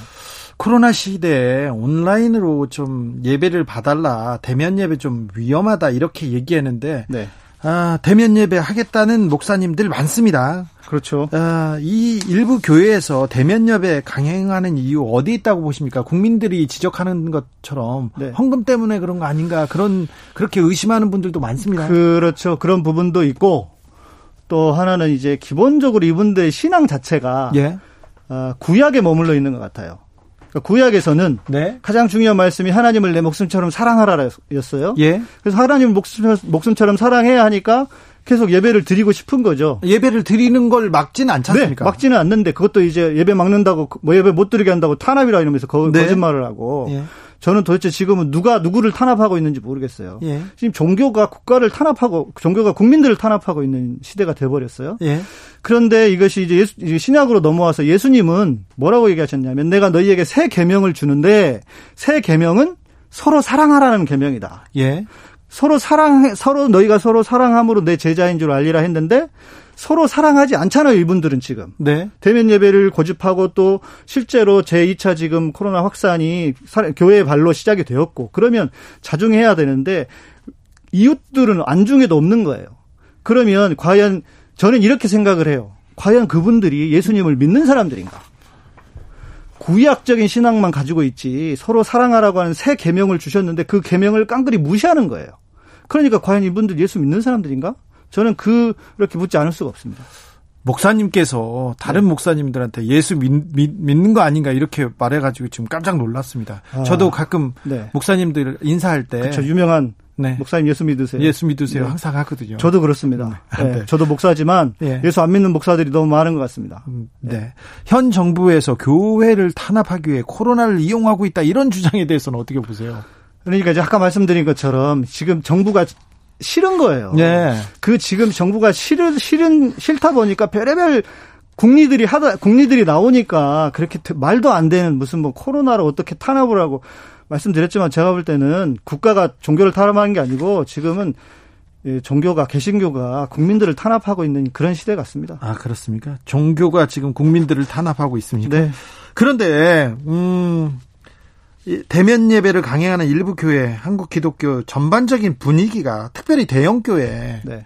코로나 시대에 온라인으로 좀 예배를 봐달라 대면 예배 좀 위험하다 이렇게 얘기했는데 네. 아, 대면 예배 하겠다는 목사님들 많습니다. 그렇죠. 아, 이 일부 교회에서 대면 예배 강행하는 이유 어디 있다고 보십니까? 국민들이 지적하는 것처럼 네. 헌금 때문에 그런 거 아닌가 그런 그렇게 의심하는 분들도 많습니다. 그렇죠. 그런 부분도 있고 또 하나는 이제 기본적으로 이분들의 신앙 자체가 예. 어, 구약에 머물러 있는 것 같아요. 그러니까 구약에서는 네. 가장 중요한 말씀이 하나님을 내 목숨처럼 사랑하라였어요. 예. 그래서 하나님을 목숨, 목숨처럼 사랑해야 하니까 계속 예배를 드리고 싶은 거죠. 예배를 드리는 걸 막지는 않지 않습니까? 네, 막지는 않는데 그것도 이제 예배 막는다고 뭐 예배 못 드리게 한다고 탄압이라 이러면서 거, 네. 짓말을 하고 예. 저는 도대체 지금은 누가 누구를 탄압하고 있는지 모르겠어요. 예. 지금 종교가 국가를 탄압하고 종교가 국민들을 탄압하고 있는 시대가 돼버렸어요. 예. 그런데 이것이 이제 예수, 신약으로 넘어와서 예수님은 뭐라고 얘기하셨냐면 내가 너희에게 새 계명을 주는데 새 계명은 서로 사랑하라는 계명이다. 예. 서로 사랑 서로 너희가 서로 사랑함으로 내 제자인 줄 알리라 했는데 서로 사랑하지 않잖아요, 이분들은 지금. 네. 대면 예배를 고집하고 또 실제로 제2차 지금 코로나 확산이 교회의 발로 시작이 되었고 그러면 자중해야 되는데 이웃들은 안중에도 없는 거예요. 그러면 과연 저는 이렇게 생각을 해요. 과연 그분들이 예수님을 믿는 사람들인가? 구약적인 신앙만 가지고 있지 서로 사랑하라고 하는 새 계명을 주셨는데 그 계명을 깡그리 무시하는 거예요. 그러니까 과연 이분들 예수 믿는 사람들인가? 저는 그렇게 묻지 않을 수가 없습니다. 목사님께서 다른 네. 목사님들한테 예수 믿, 믿, 는 거 아닌가 이렇게 말해가지고 지금 깜짝 놀랐습니다. 아, 저도 가끔 네. 목사님들 인사할 때. 그렇죠. 유명한 네. 목사님 예수 믿으세요. 예수 믿으세요. 네. 항상 하거든요. 저도 그렇습니다. 네. 네. 저도 목사지만 예. 예수 안 믿는 목사들이 너무 많은 것 같습니다. 음, 네. 현 정부에서 교회를 탄압하기 위해 코로나를 이용하고 있다 이런 주장에 대해서는 어떻게 보세요? 그러니까 이제 아까 말씀드린 것처럼 지금 정부가 싫은 거예요. 네. 그 지금 정부가 싫은 싫은 싫다 보니까 별의별 국리들이 하다 국리들이 나오니까 그렇게 말도 안 되는 무슨 뭐 코로나를 어떻게 탄압을 하고 말씀드렸지만 제가 볼 때는 국가가 종교를 탄압하는 게 아니고 지금은 종교가 개신교가 국민들을 탄압하고 있는 그런 시대 같습니다. 아 그렇습니까? 종교가 지금 국민들을 탄압하고 있습니까? 네. 그런데 음 대면 예배를 강행하는 일부 교회, 한국 기독교 전반적인 분위기가 특별히 대형 교회 네.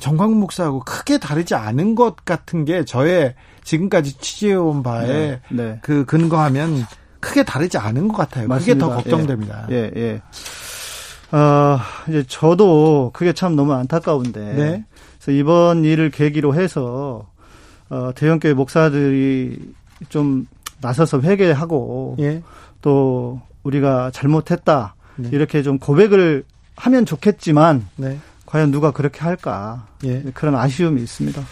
정광훈 목사하고 크게 다르지 않은 것 같은 게 저의 지금까지 취재해온 바에 네. 네. 그 근거하면 크게 다르지 않은 것 같아요. 맞습니다. 그게 더 걱정됩니다. 예, 예. 예. 어, 이제 저도 그게 참 너무 안타까운데. 네. 그래서 이번 일을 계기로 해서 어, 대형교회 목사들이 좀 나서서 회개하고 예. 또 우리가 잘못했다 네. 이렇게 좀 고백을 하면 좋겠지만 네. 과연 누가 그렇게 할까 예. 그런 아쉬움이 있습니다.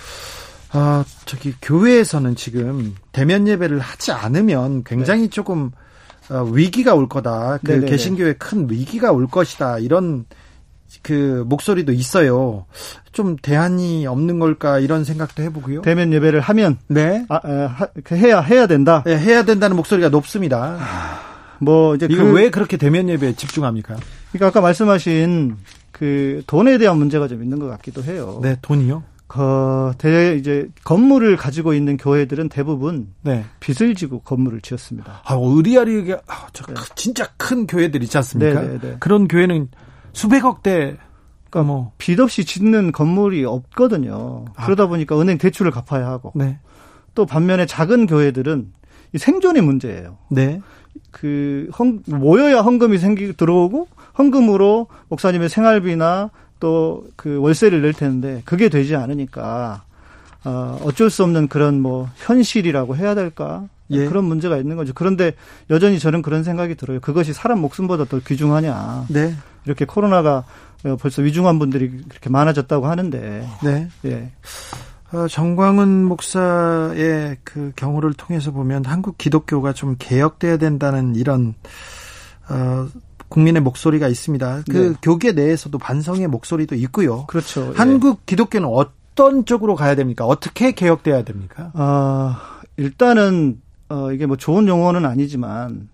아 저기 교회에서는 지금 대면 예배를 하지 않으면 굉장히 네. 조금 어, 위기가 올 거다. 그 네네네. 개신교에 큰 위기가 올 것이다. 이런 그 목소리도 있어요. 좀 대안이 없는 걸까 이런 생각도 해보고요. 대면 예배를 하면 네, 아, 아, 해야 해야 된다. 네, 해야 된다는 목소리가 높습니다. 뭐 이제 그, 왜 그렇게 대면 예배에 집중합니까? 그러니까 아까 말씀하신 그 돈에 대한 문제가 좀 있는 것 같기도 해요. 네, 돈이요? 그, 대, 이제, 건물을 가지고 있는 교회들은 대부분 네. 빚을 지고 건물을 지었습니다. 아, 의리아리게, 아, 저, 네. 진짜 큰 교회들 있지 않습니까? 네네네. 네, 네. 그런 교회는 수백억 대, 그러니까 뭐. 빚 없이 짓는 건물이 없거든요. 아. 그러다 보니까 은행 대출을 갚아야 하고. 네. 또 반면에 작은 교회들은 이 생존의 문제예요. 네. 그, 헝, 모여야 헌금이 생기, 들어오고, 헌금으로 목사님의 생활비나 또 그 월세를 낼 텐데 그게 되지 않으니까 어, 어쩔 수 없는 그런 뭐 현실이라고 해야 될까 예. 그런 문제가 있는 거죠. 그런데 여전히 저는 그런 생각이 들어요. 그것이 사람 목숨보다 더 귀중하냐. 네. 이렇게 코로나가 벌써 위중한 분들이 그렇게 많아졌다고 하는데. 네. 예. 어, 정광훈 목사의 그 경우를 통해서 보면 한국 기독교가 좀 개혁돼야 된다는 이런 어, 국민의 목소리가 있습니다. 그 네. 교계 내에서도 반성의 목소리도 있고요. 그렇죠. 한국 예. 기독교는 어떤 쪽으로 가야 됩니까? 어떻게 개혁돼야 됩니까? 어, 일단은 어, 이게 뭐 좋은 용어는 아니지만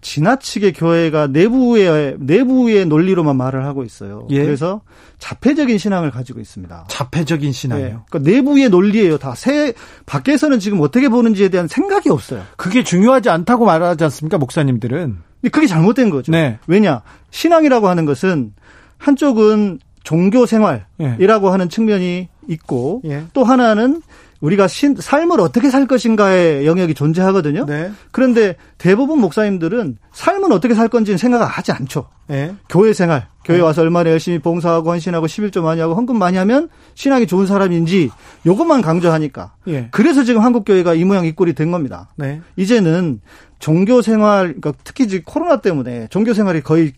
지나치게 교회가 내부의 내부의 논리로만 말을 하고 있어요. 예. 그래서 자폐적인 신앙을 가지고 있습니다. 자폐적인 신앙이요. 예. 그러니까 내부의 논리예요. 다 새 밖에서는 지금 어떻게 보는지에 대한 생각이 없어요. 그게 중요하지 않다고 말하지 않습니까, 목사님들은? 그게 잘못된 거죠. 네. 왜냐? 신앙이라고 하는 것은 한쪽은 종교 생활이라고 예. 하는 측면이 있고 예. 또 하나는 우리가 신, 삶을 어떻게 살 것인가의 영역이 존재하거든요. 네. 그런데 대부분 목사님들은 삶은 어떻게 살 건지는 생각을 하지 않죠. 네. 교회 생활, 교회 네. 와서 얼마나 열심히 봉사하고 헌신하고 11조 많이 하고 헌금 많이 하면 신앙이 좋은 사람인지 요것만 강조하니까. 예. 그래서 지금 한국 교회가 이 모양 이 꼴이 된 겁니다. 네. 이제는 종교 생활, 그러니까 특히 지금 코로나 때문에 종교 생활이 거의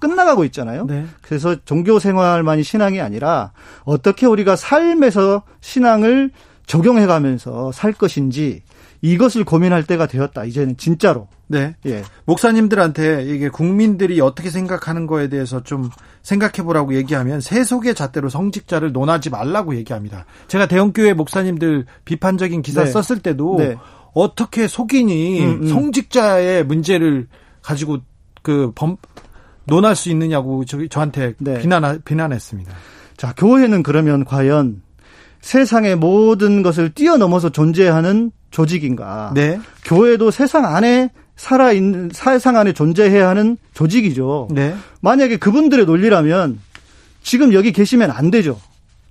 끝나가고 있잖아요. 네. 그래서 종교 생활만이 신앙이 아니라 어떻게 우리가 삶에서 신앙을 적용해 가면서 살 것인지 이것을 고민할 때가 되었다. 이제는 진짜로. 네. 예. 목사님들한테 이게 국민들이 어떻게 생각하는 거에 대해서 좀 생각해 보라고 얘기하면 세속의 잣대로 성직자를 논하지 말라고 얘기합니다. 제가 대형교회 목사님들 비판적인 기사 네. 썼을 때도 네. 어떻게 속인이 음, 음. 성직자의 문제를 가지고 그 범, 논할 수 있느냐고 저, 저한테 네. 비난, 비난했습니다. 자, 교회는 그러면 과연 세상의 모든 것을 뛰어넘어서 존재하는 조직인가? 네. 교회도 세상 안에 살아 있는 세상 안에 존재해야 하는 조직이죠. 네. 만약에 그분들의 논리라면 지금 여기 계시면 안 되죠.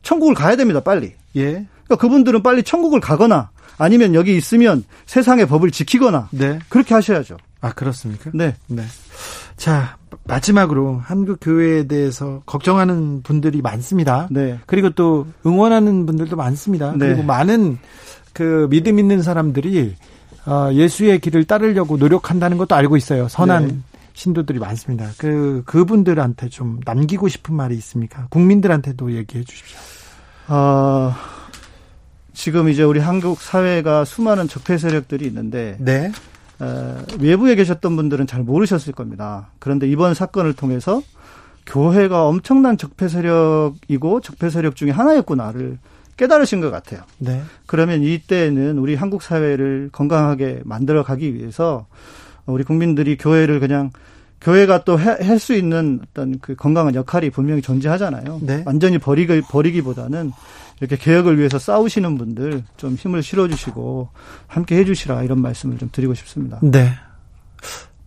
천국을 가야 됩니다, 빨리. 예. 그러니까 그분들은 빨리 천국을 가거나 아니면 여기 있으면 세상의 법을 지키거나 네. 그렇게 하셔야죠. 아, 그렇습니까? 네. 네. 자, 마지막으로 한국 교회에 대해서 걱정하는 분들이 많습니다. 네. 그리고 또 응원하는 분들도 많습니다. 네. 그리고 많은 그 믿음 있는 사람들이 어, 예수의 길을 따르려고 노력한다는 것도 알고 있어요. 선한 네. 신도들이 많습니다. 그 그분들한테 좀 남기고 싶은 말이 있습니까? 국민들한테도 얘기해 주십시오. 어, 지금 이제 우리 한국 사회가 수많은 적폐 세력들이 있는데 네. 외부에 계셨던 분들은 잘 모르셨을 겁니다. 그런데 이번 사건을 통해서 교회가 엄청난 적폐 세력이고 적폐 세력 중에 하나였구나를 깨달으신 것 같아요. 네. 그러면 이때는 우리 한국 사회를 건강하게 만들어 가기 위해서 우리 국민들이 교회를 그냥 교회가 또 할 수 있는 어떤 그 건강한 역할이 분명히 존재하잖아요. 네. 완전히 버리기, 버리기보다는 이렇게 개혁을 위해서 싸우시는 분들 좀 힘을 실어주시고 함께 해주시라 이런 말씀을 좀 드리고 싶습니다. 네.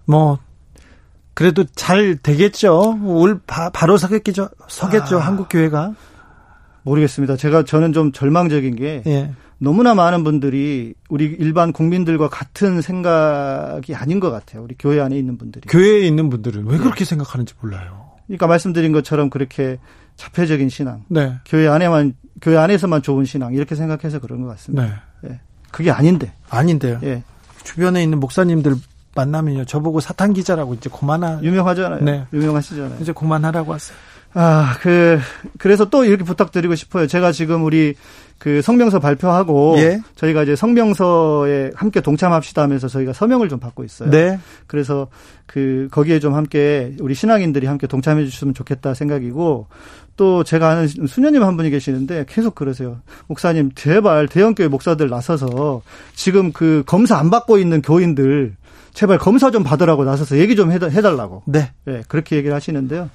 뭐 그래도 잘 되겠죠. 올 바, 로 서겠죠. 서겠죠. 아, 한국 교회가. 모르겠습니다. 제가 저는 좀 절망적인 게 예. 너무나 많은 분들이 우리 일반 국민들과 같은 생각이 아닌 것 같아요. 우리 교회 안에 있는 분들이. 교회에 있는 분들은 왜 그렇게 네. 생각하는지 몰라요. 그러니까 말씀드린 것처럼 그렇게 자폐적인 신앙, 네. 교회 안에만 교회 안에서만 좋은 신앙 이렇게 생각해서 그런 것 같습니다. 네. 예. 그게 아닌데. 아닌데요. 예. 주변에 있는 목사님들 만나면요. 저보고 사탄 기자라고 이제 그만하 유명하잖아요. 네. 유명하시잖아요. 이제 그만하라고 하세요. 아, 그 그래서 또 이렇게 부탁드리고 싶어요. 제가 지금 우리 그 성명서 발표하고 예. 저희가 이제 성명서에 함께 동참합시다 하면서 저희가 서명을 좀 받고 있어요. 네. 그래서 그 거기에 좀 함께 우리 신앙인들이 함께 동참해 주셨으면 좋겠다 생각이고 또 제가 아는 수녀님 한 분이 계시는데 계속 그러세요. 목사님 제발 대형교회 목사들 나서서 지금 그 검사 안 받고 있는 교인들 제발 검사 좀 받으라고 나서서 얘기 좀 해달라고. 네. 네 그렇게 얘기를 하시는데요.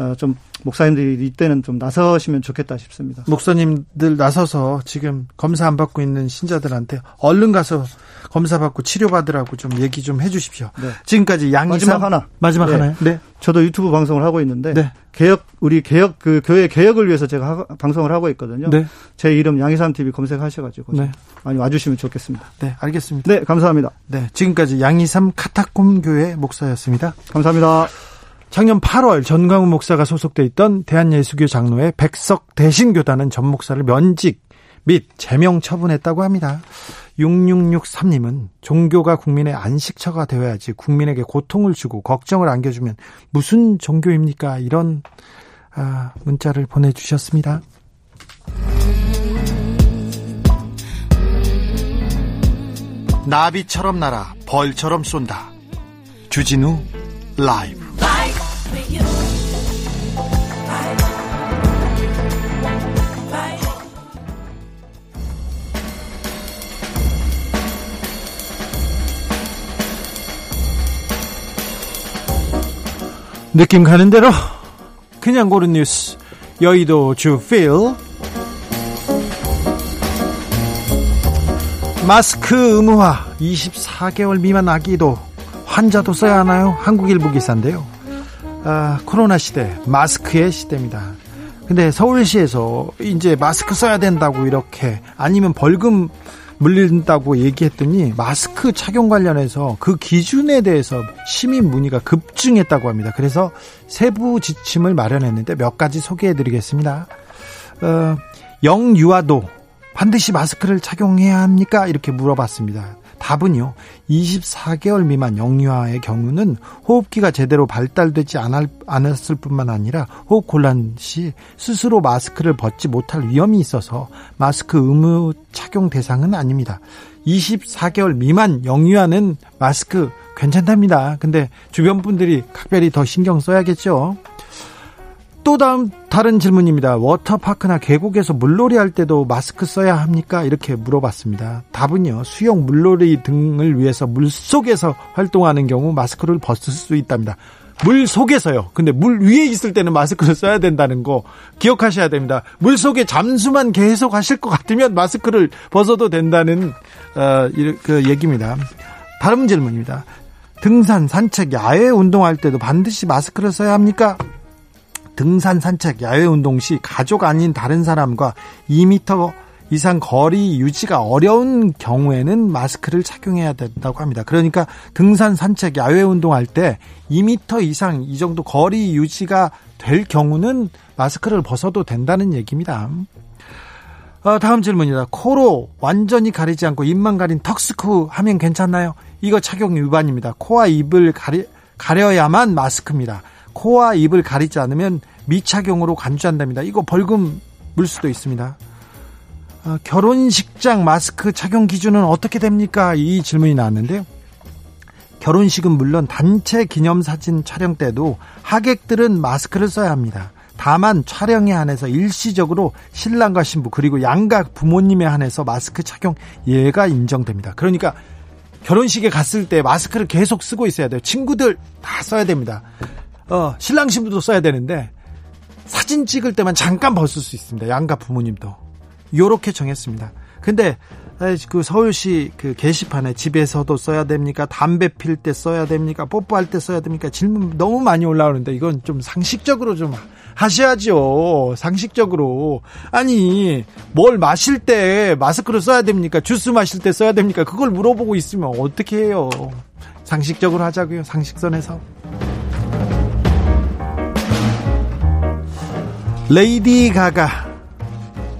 어, 좀 목사님들이 이때는 좀 나서시면 좋겠다 싶습니다. 목사님들 나서서 지금 검사 안 받고 있는 신자들한테 얼른 가서 검사 받고 치료 받으라고 좀 얘기 좀 해주십시오. 네. 지금까지 양이삼 마지막 하나 마지막 네. 하나요? 네. 저도 유튜브 방송을 하고 있는데 네. 개혁 우리 개혁 그 교회 개혁을 위해서 제가 하, 방송을 하고 있거든요. 네. 제 이름 양이삼 TV 검색하셔가지고 네. 많이 와주시면 좋겠습니다. 네, 알겠습니다. 네, 감사합니다. 네, 지금까지 양이삼 카타콤 교회 목사였습니다. 감사합니다. 작년 8월 전광훈 목사가 소속돼 있던 대한예수교 장로회 백석 대신교단은 전 목사를 면직 및 제명 처분했다고 합니다. 6663님은 종교가 국민의 안식처가 되어야지 국민에게 고통을 주고 걱정을 안겨주면 무슨 종교입니까? 이런 아, 문자를 보내주셨습니다. 나비처럼 날아 벌처럼 쏜다. 주진우 라이브 느낌 가는 대로 그냥 고른 뉴스 여의도 주필 마스크 의무화 24개월 미만 아기도 환자도 써야 하나요? 한국일보 기사인데요. 아, 코로나 시대 마스크의 시대입니다. 근데 서울시에서 이제 마스크 써야 된다고 이렇게 아니면 벌금 물린다고 얘기했더니 마스크 착용 관련해서 그 기준에 대해서 시민 문의가 급증했다고 합니다. 그래서 세부 지침을 마련했는데 몇 가지 소개해 드리겠습니다. 어, 영유아도 반드시 마스크를 착용해야 합니까? 이렇게 물어봤습니다. 답은요. 24개월 미만 영유아의 경우는 호흡기가 제대로 발달되지 않았을 뿐만 아니라 호흡 곤란 시 스스로 마스크를 벗지 못할 위험이 있어서 마스크 의무 착용 대상은 아닙니다. 24개월 미만 영유아는 마스크 괜찮답니다. 근데 주변 분들이 각별히 더 신경 써야겠죠. 또 다음 다른 질문입니다. 워터파크나 계곡에서 물놀이 할 때도 마스크 써야 합니까? 이렇게 물어봤습니다. 답은요. 수영, 물놀이 등을 위해서 물 속에서 활동하는 경우 마스크를 벗을 수 있답니다. 물 속에서요. 근데 물 위에 있을 때는 마스크를 써야 된다는 거 기억하셔야 됩니다. 물 속에 잠수만 계속 하실 것 같으면 마스크를 벗어도 된다는 어, 그 얘기입니다. 다른 질문입니다. 등산, 산책, 야외 운동할 때도 반드시 마스크를 써야 합니까? 등산, 산책, 야외 운동 시 가족 아닌 다른 사람과 2m 이상 거리 유지가 어려운 경우에는 마스크를 착용해야 된다고 합니다. 그러니까 등산, 산책, 야외 운동할 때 2m 이상 이 정도 거리 유지가 될 경우는 마스크를 벗어도 된다는 얘기입니다. 어, 다음 질문이다. 코로 완전히 가리지 않고 입만 가린 턱스크 하면 괜찮나요? 이거 착용 위반입니다. 코와 입을 가리, 가려야만 마스크입니다. 코와 입을 가리지 않으면 미착용으로 간주한답니다. 이거 벌금 물 수도 있습니다. 어, 결혼식장 마스크 착용 기준은 어떻게 됩니까? 이 질문이 나왔는데요. 결혼식은 물론 단체 기념사진 촬영 때도 하객들은 마스크를 써야 합니다. 다만 촬영에 한해서 일시적으로 신랑과 신부 그리고 양각 부모님에 한해서 마스크 착용 예가 인정됩니다. 그러니까 결혼식에 갔을 때 마스크를 계속 쓰고 있어야 돼요. 친구들 다 써야 됩니다. 어, 신랑 신부도 써야 되는데 사진 찍을 때만 잠깐 벗을 수 있습니다. 양가 부모님도. 요렇게 정했습니다. 근데 그 서울시 그 게시판에 집에서도 써야 됩니까? 담배 필 때 써야 됩니까? 뽀뽀할 때 써야 됩니까? 질문 너무 많이 올라오는데 이건 좀 상식적으로 좀 하셔야죠. 상식적으로. 아니, 뭘 마실 때 마스크를 써야 됩니까? 주스 마실 때 써야 됩니까? 그걸 물어보고 있으면 어떻게 해요? 상식적으로 하자고요. 상식선에서. 레이디 가가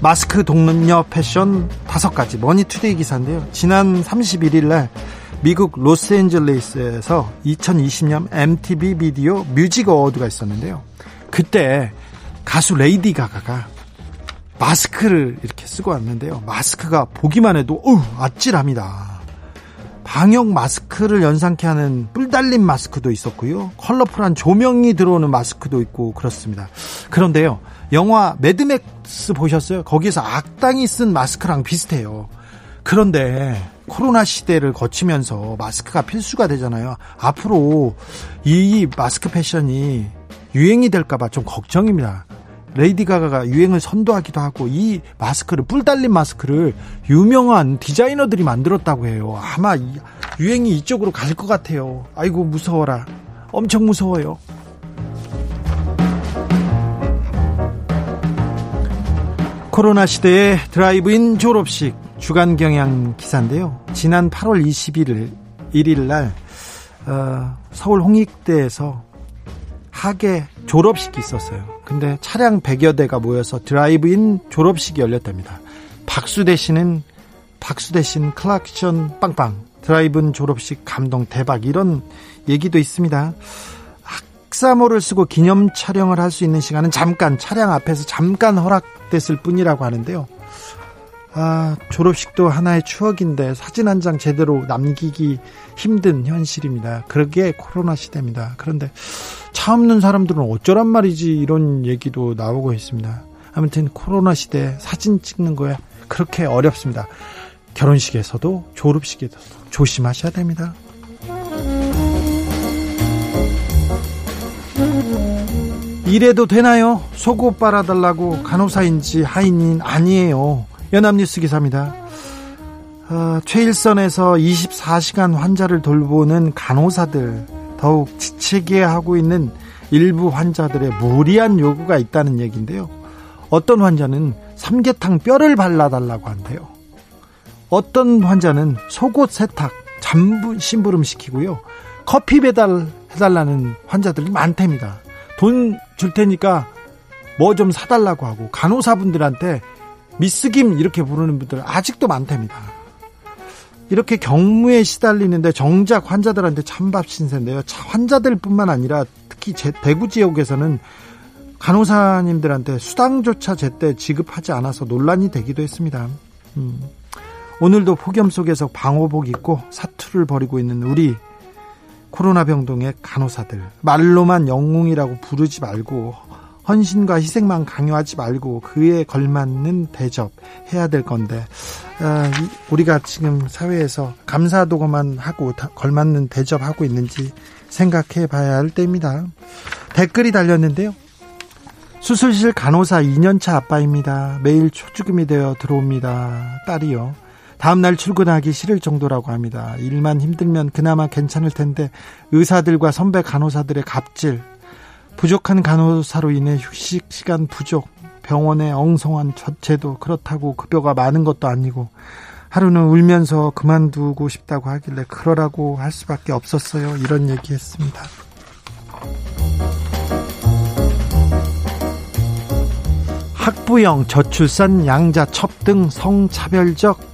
마스크 동료 패션 다섯 가지 머니투데이 기사인데요. 지난 31일 날 미국 로스앤젤레스에서 2020년 MTV 비디오 뮤직 어워드가 있었는데요. 그때 가수 레이디 가가가 마스크를 이렇게 쓰고 왔는데요. 마스크가 보기만 해도 어 아찔합니다. 방역 마스크를 연상케 하는 뿔 달린 마스크도 있었고요. 컬러풀한 조명이 들어오는 마스크도 있고 그렇습니다. 그런데요. 영화 매드맥스 보셨어요? 거기서 악당이 쓴 마스크랑 비슷해요. 그런데 코로나 시대를 거치면서 마스크가 필수가 되잖아요. 앞으로 이 마스크 패션이 유행이 될까봐 좀 걱정입니다. 레이디 가가가 유행을 선도하기도 하고 이 마스크를 뿔 달린 마스크를 유명한 디자이너들이 만들었다고 해요. 아마 유행이 이쪽으로 갈 것 같아요. 아이고 무서워라. 엄청 무서워요. 코로나 시대의 드라이브인 졸업식 주간 경향 기사인데요. 지난 8월 21일 1일 날 어, 서울 홍익대에서 학예 졸업식이 있었어요. 근데 차량 100여 대가 모여서 드라이브인 졸업식이 열렸답니다. 박수 대신은 박수 대신 클락션 빵빵 드라이브인 졸업식 감동 대박 이런 얘기도 있습니다. 학사모를 쓰고 기념 촬영을 할 수 있는 시간은 잠깐 차량 앞에서 잠깐 허락됐을 뿐이라고 하는데요. 아, 졸업식도 하나의 추억인데 사진 한 장 제대로 남기기 힘든 현실입니다. 그러게 코로나 시대입니다. 그런데 차 없는 사람들은 어쩌란 말이지 이런 얘기도 나오고 있습니다. 아무튼 코로나 시대 사진 찍는 거야 그렇게 어렵습니다. 결혼식에서도 졸업식에서도 조심하셔야 됩니다. 이래도 되나요? 속옷 빨아달라고 간호사인지 하인인 아니에요. 연합뉴스 기사입니다. 어, 최일선에서 24시간 환자를 돌보는 간호사들 더욱 지치게 하고 있는 일부 환자들의 무리한 요구가 있다는 얘기인데요. 어떤 환자는 삼계탕 뼈를 발라달라고 한대요. 어떤 환자는 속옷 세탁, 잠부 심부름 시키고요. 커피 배달 해달라는 환자들이 많답니다. 돈 줄 테니까 뭐 좀 사달라고 하고 간호사분들한테 미스김 이렇게 부르는 분들 아직도 많답니다. 이렇게 경무에 시달리는데 정작 환자들한테 찬밥 신세인데요. 환자들뿐만 아니라 특히 제, 대구 지역에서는 간호사님들한테 수당조차 제때 지급하지 않아서 논란이 되기도 했습니다. 음. 오늘도 폭염 속에서 방호복 입고 사투를 벌이고 있는 우리 코로나 병동의 간호사들 말로만 영웅이라고 부르지 말고 헌신과 희생만 강요하지 말고 그에 걸맞는 대접 해야 될 건데 아, 우리가 지금 사회에서 감사도만 하고 걸맞는 대접하고 있는지 생각해 봐야 할 때입니다. 댓글이 달렸는데요. 수술실 간호사 2년차 아빠입니다. 매일 초주금이 되어 들어옵니다. 딸이요. 다음날 출근하기 싫을 정도라고 합니다. 일만 힘들면 그나마 괜찮을 텐데 의사들과 선배 간호사들의 갑질, 부족한 간호사로 인해 휴식 시간 부족, 병원의 엉성한 처체도 그렇다고 급여가 많은 것도 아니고 하루는 울면서 그만두고 싶다고 하길래 그러라고 할 수밖에 없었어요. 이런 얘기 했습니다. 학부형, 저출산, 양자, 첩등 성차별적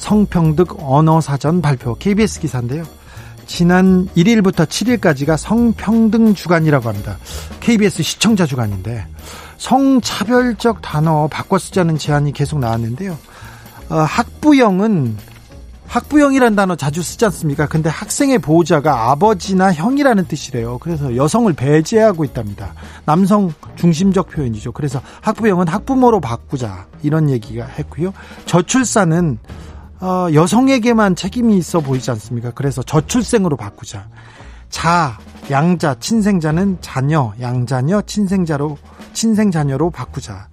성평등 언어사전 발표 KBS 기사인데요. 지난 1일부터 7일까지가 성평등 주간이라고 합니다. KBS 시청자 주간인데 성차별적 단어 바꿔 쓰자는 제안이 계속 나왔는데요. 어, 학부형은 학부형이라는 단어 자주 쓰지 않습니까? 근데 학생의 보호자가 아버지나 형이라는 뜻이래요. 그래서 여성을 배제하고 있답니다. 남성 중심적 표현이죠. 그래서 학부형은 학부모로 바꾸자 이런 얘기가 했고요. 저출산은 어, 여성에게만 책임이 있어 보이지 않습니까? 그래서 저출생으로 바꾸자. 자, 양자, 친생자는 자녀, 양자녀, 친생자로, 친생자녀로 바꾸자.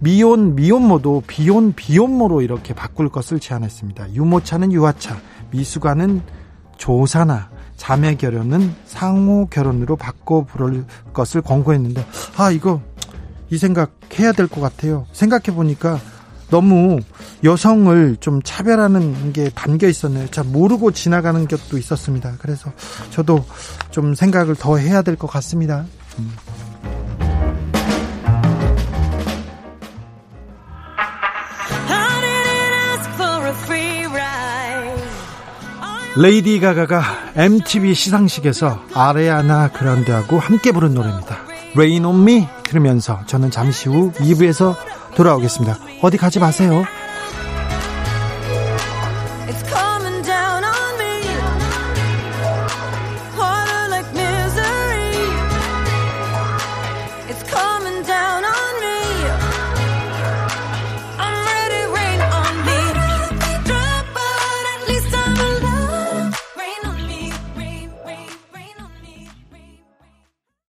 미혼, 미혼모도 비혼, 비혼모로 이렇게 바꿀 것을 제안했습니다. 유모차는 유아차, 미수가는 조사나, 자매 결혼은 상호 결혼으로 바꿔 부를 것을 권고했는데, 아, 이거, 이 생각 해야 될 것 같아요. 생각해 보니까 너무 여성을 좀 차별하는 게 담겨 있었네요. 참 모르고 지나가는 것도 있었습니다. 그래서 저도 좀 생각을 더 해야 될 것 같습니다. 음. 레이디 가가가 MTV 시상식에서 아레아나 그란데하고 함께 부른 노래입니다. Rain on Me 들으면서 저는 잠시 후 2부에서 돌아오겠습니다. 어디 가지 마세요.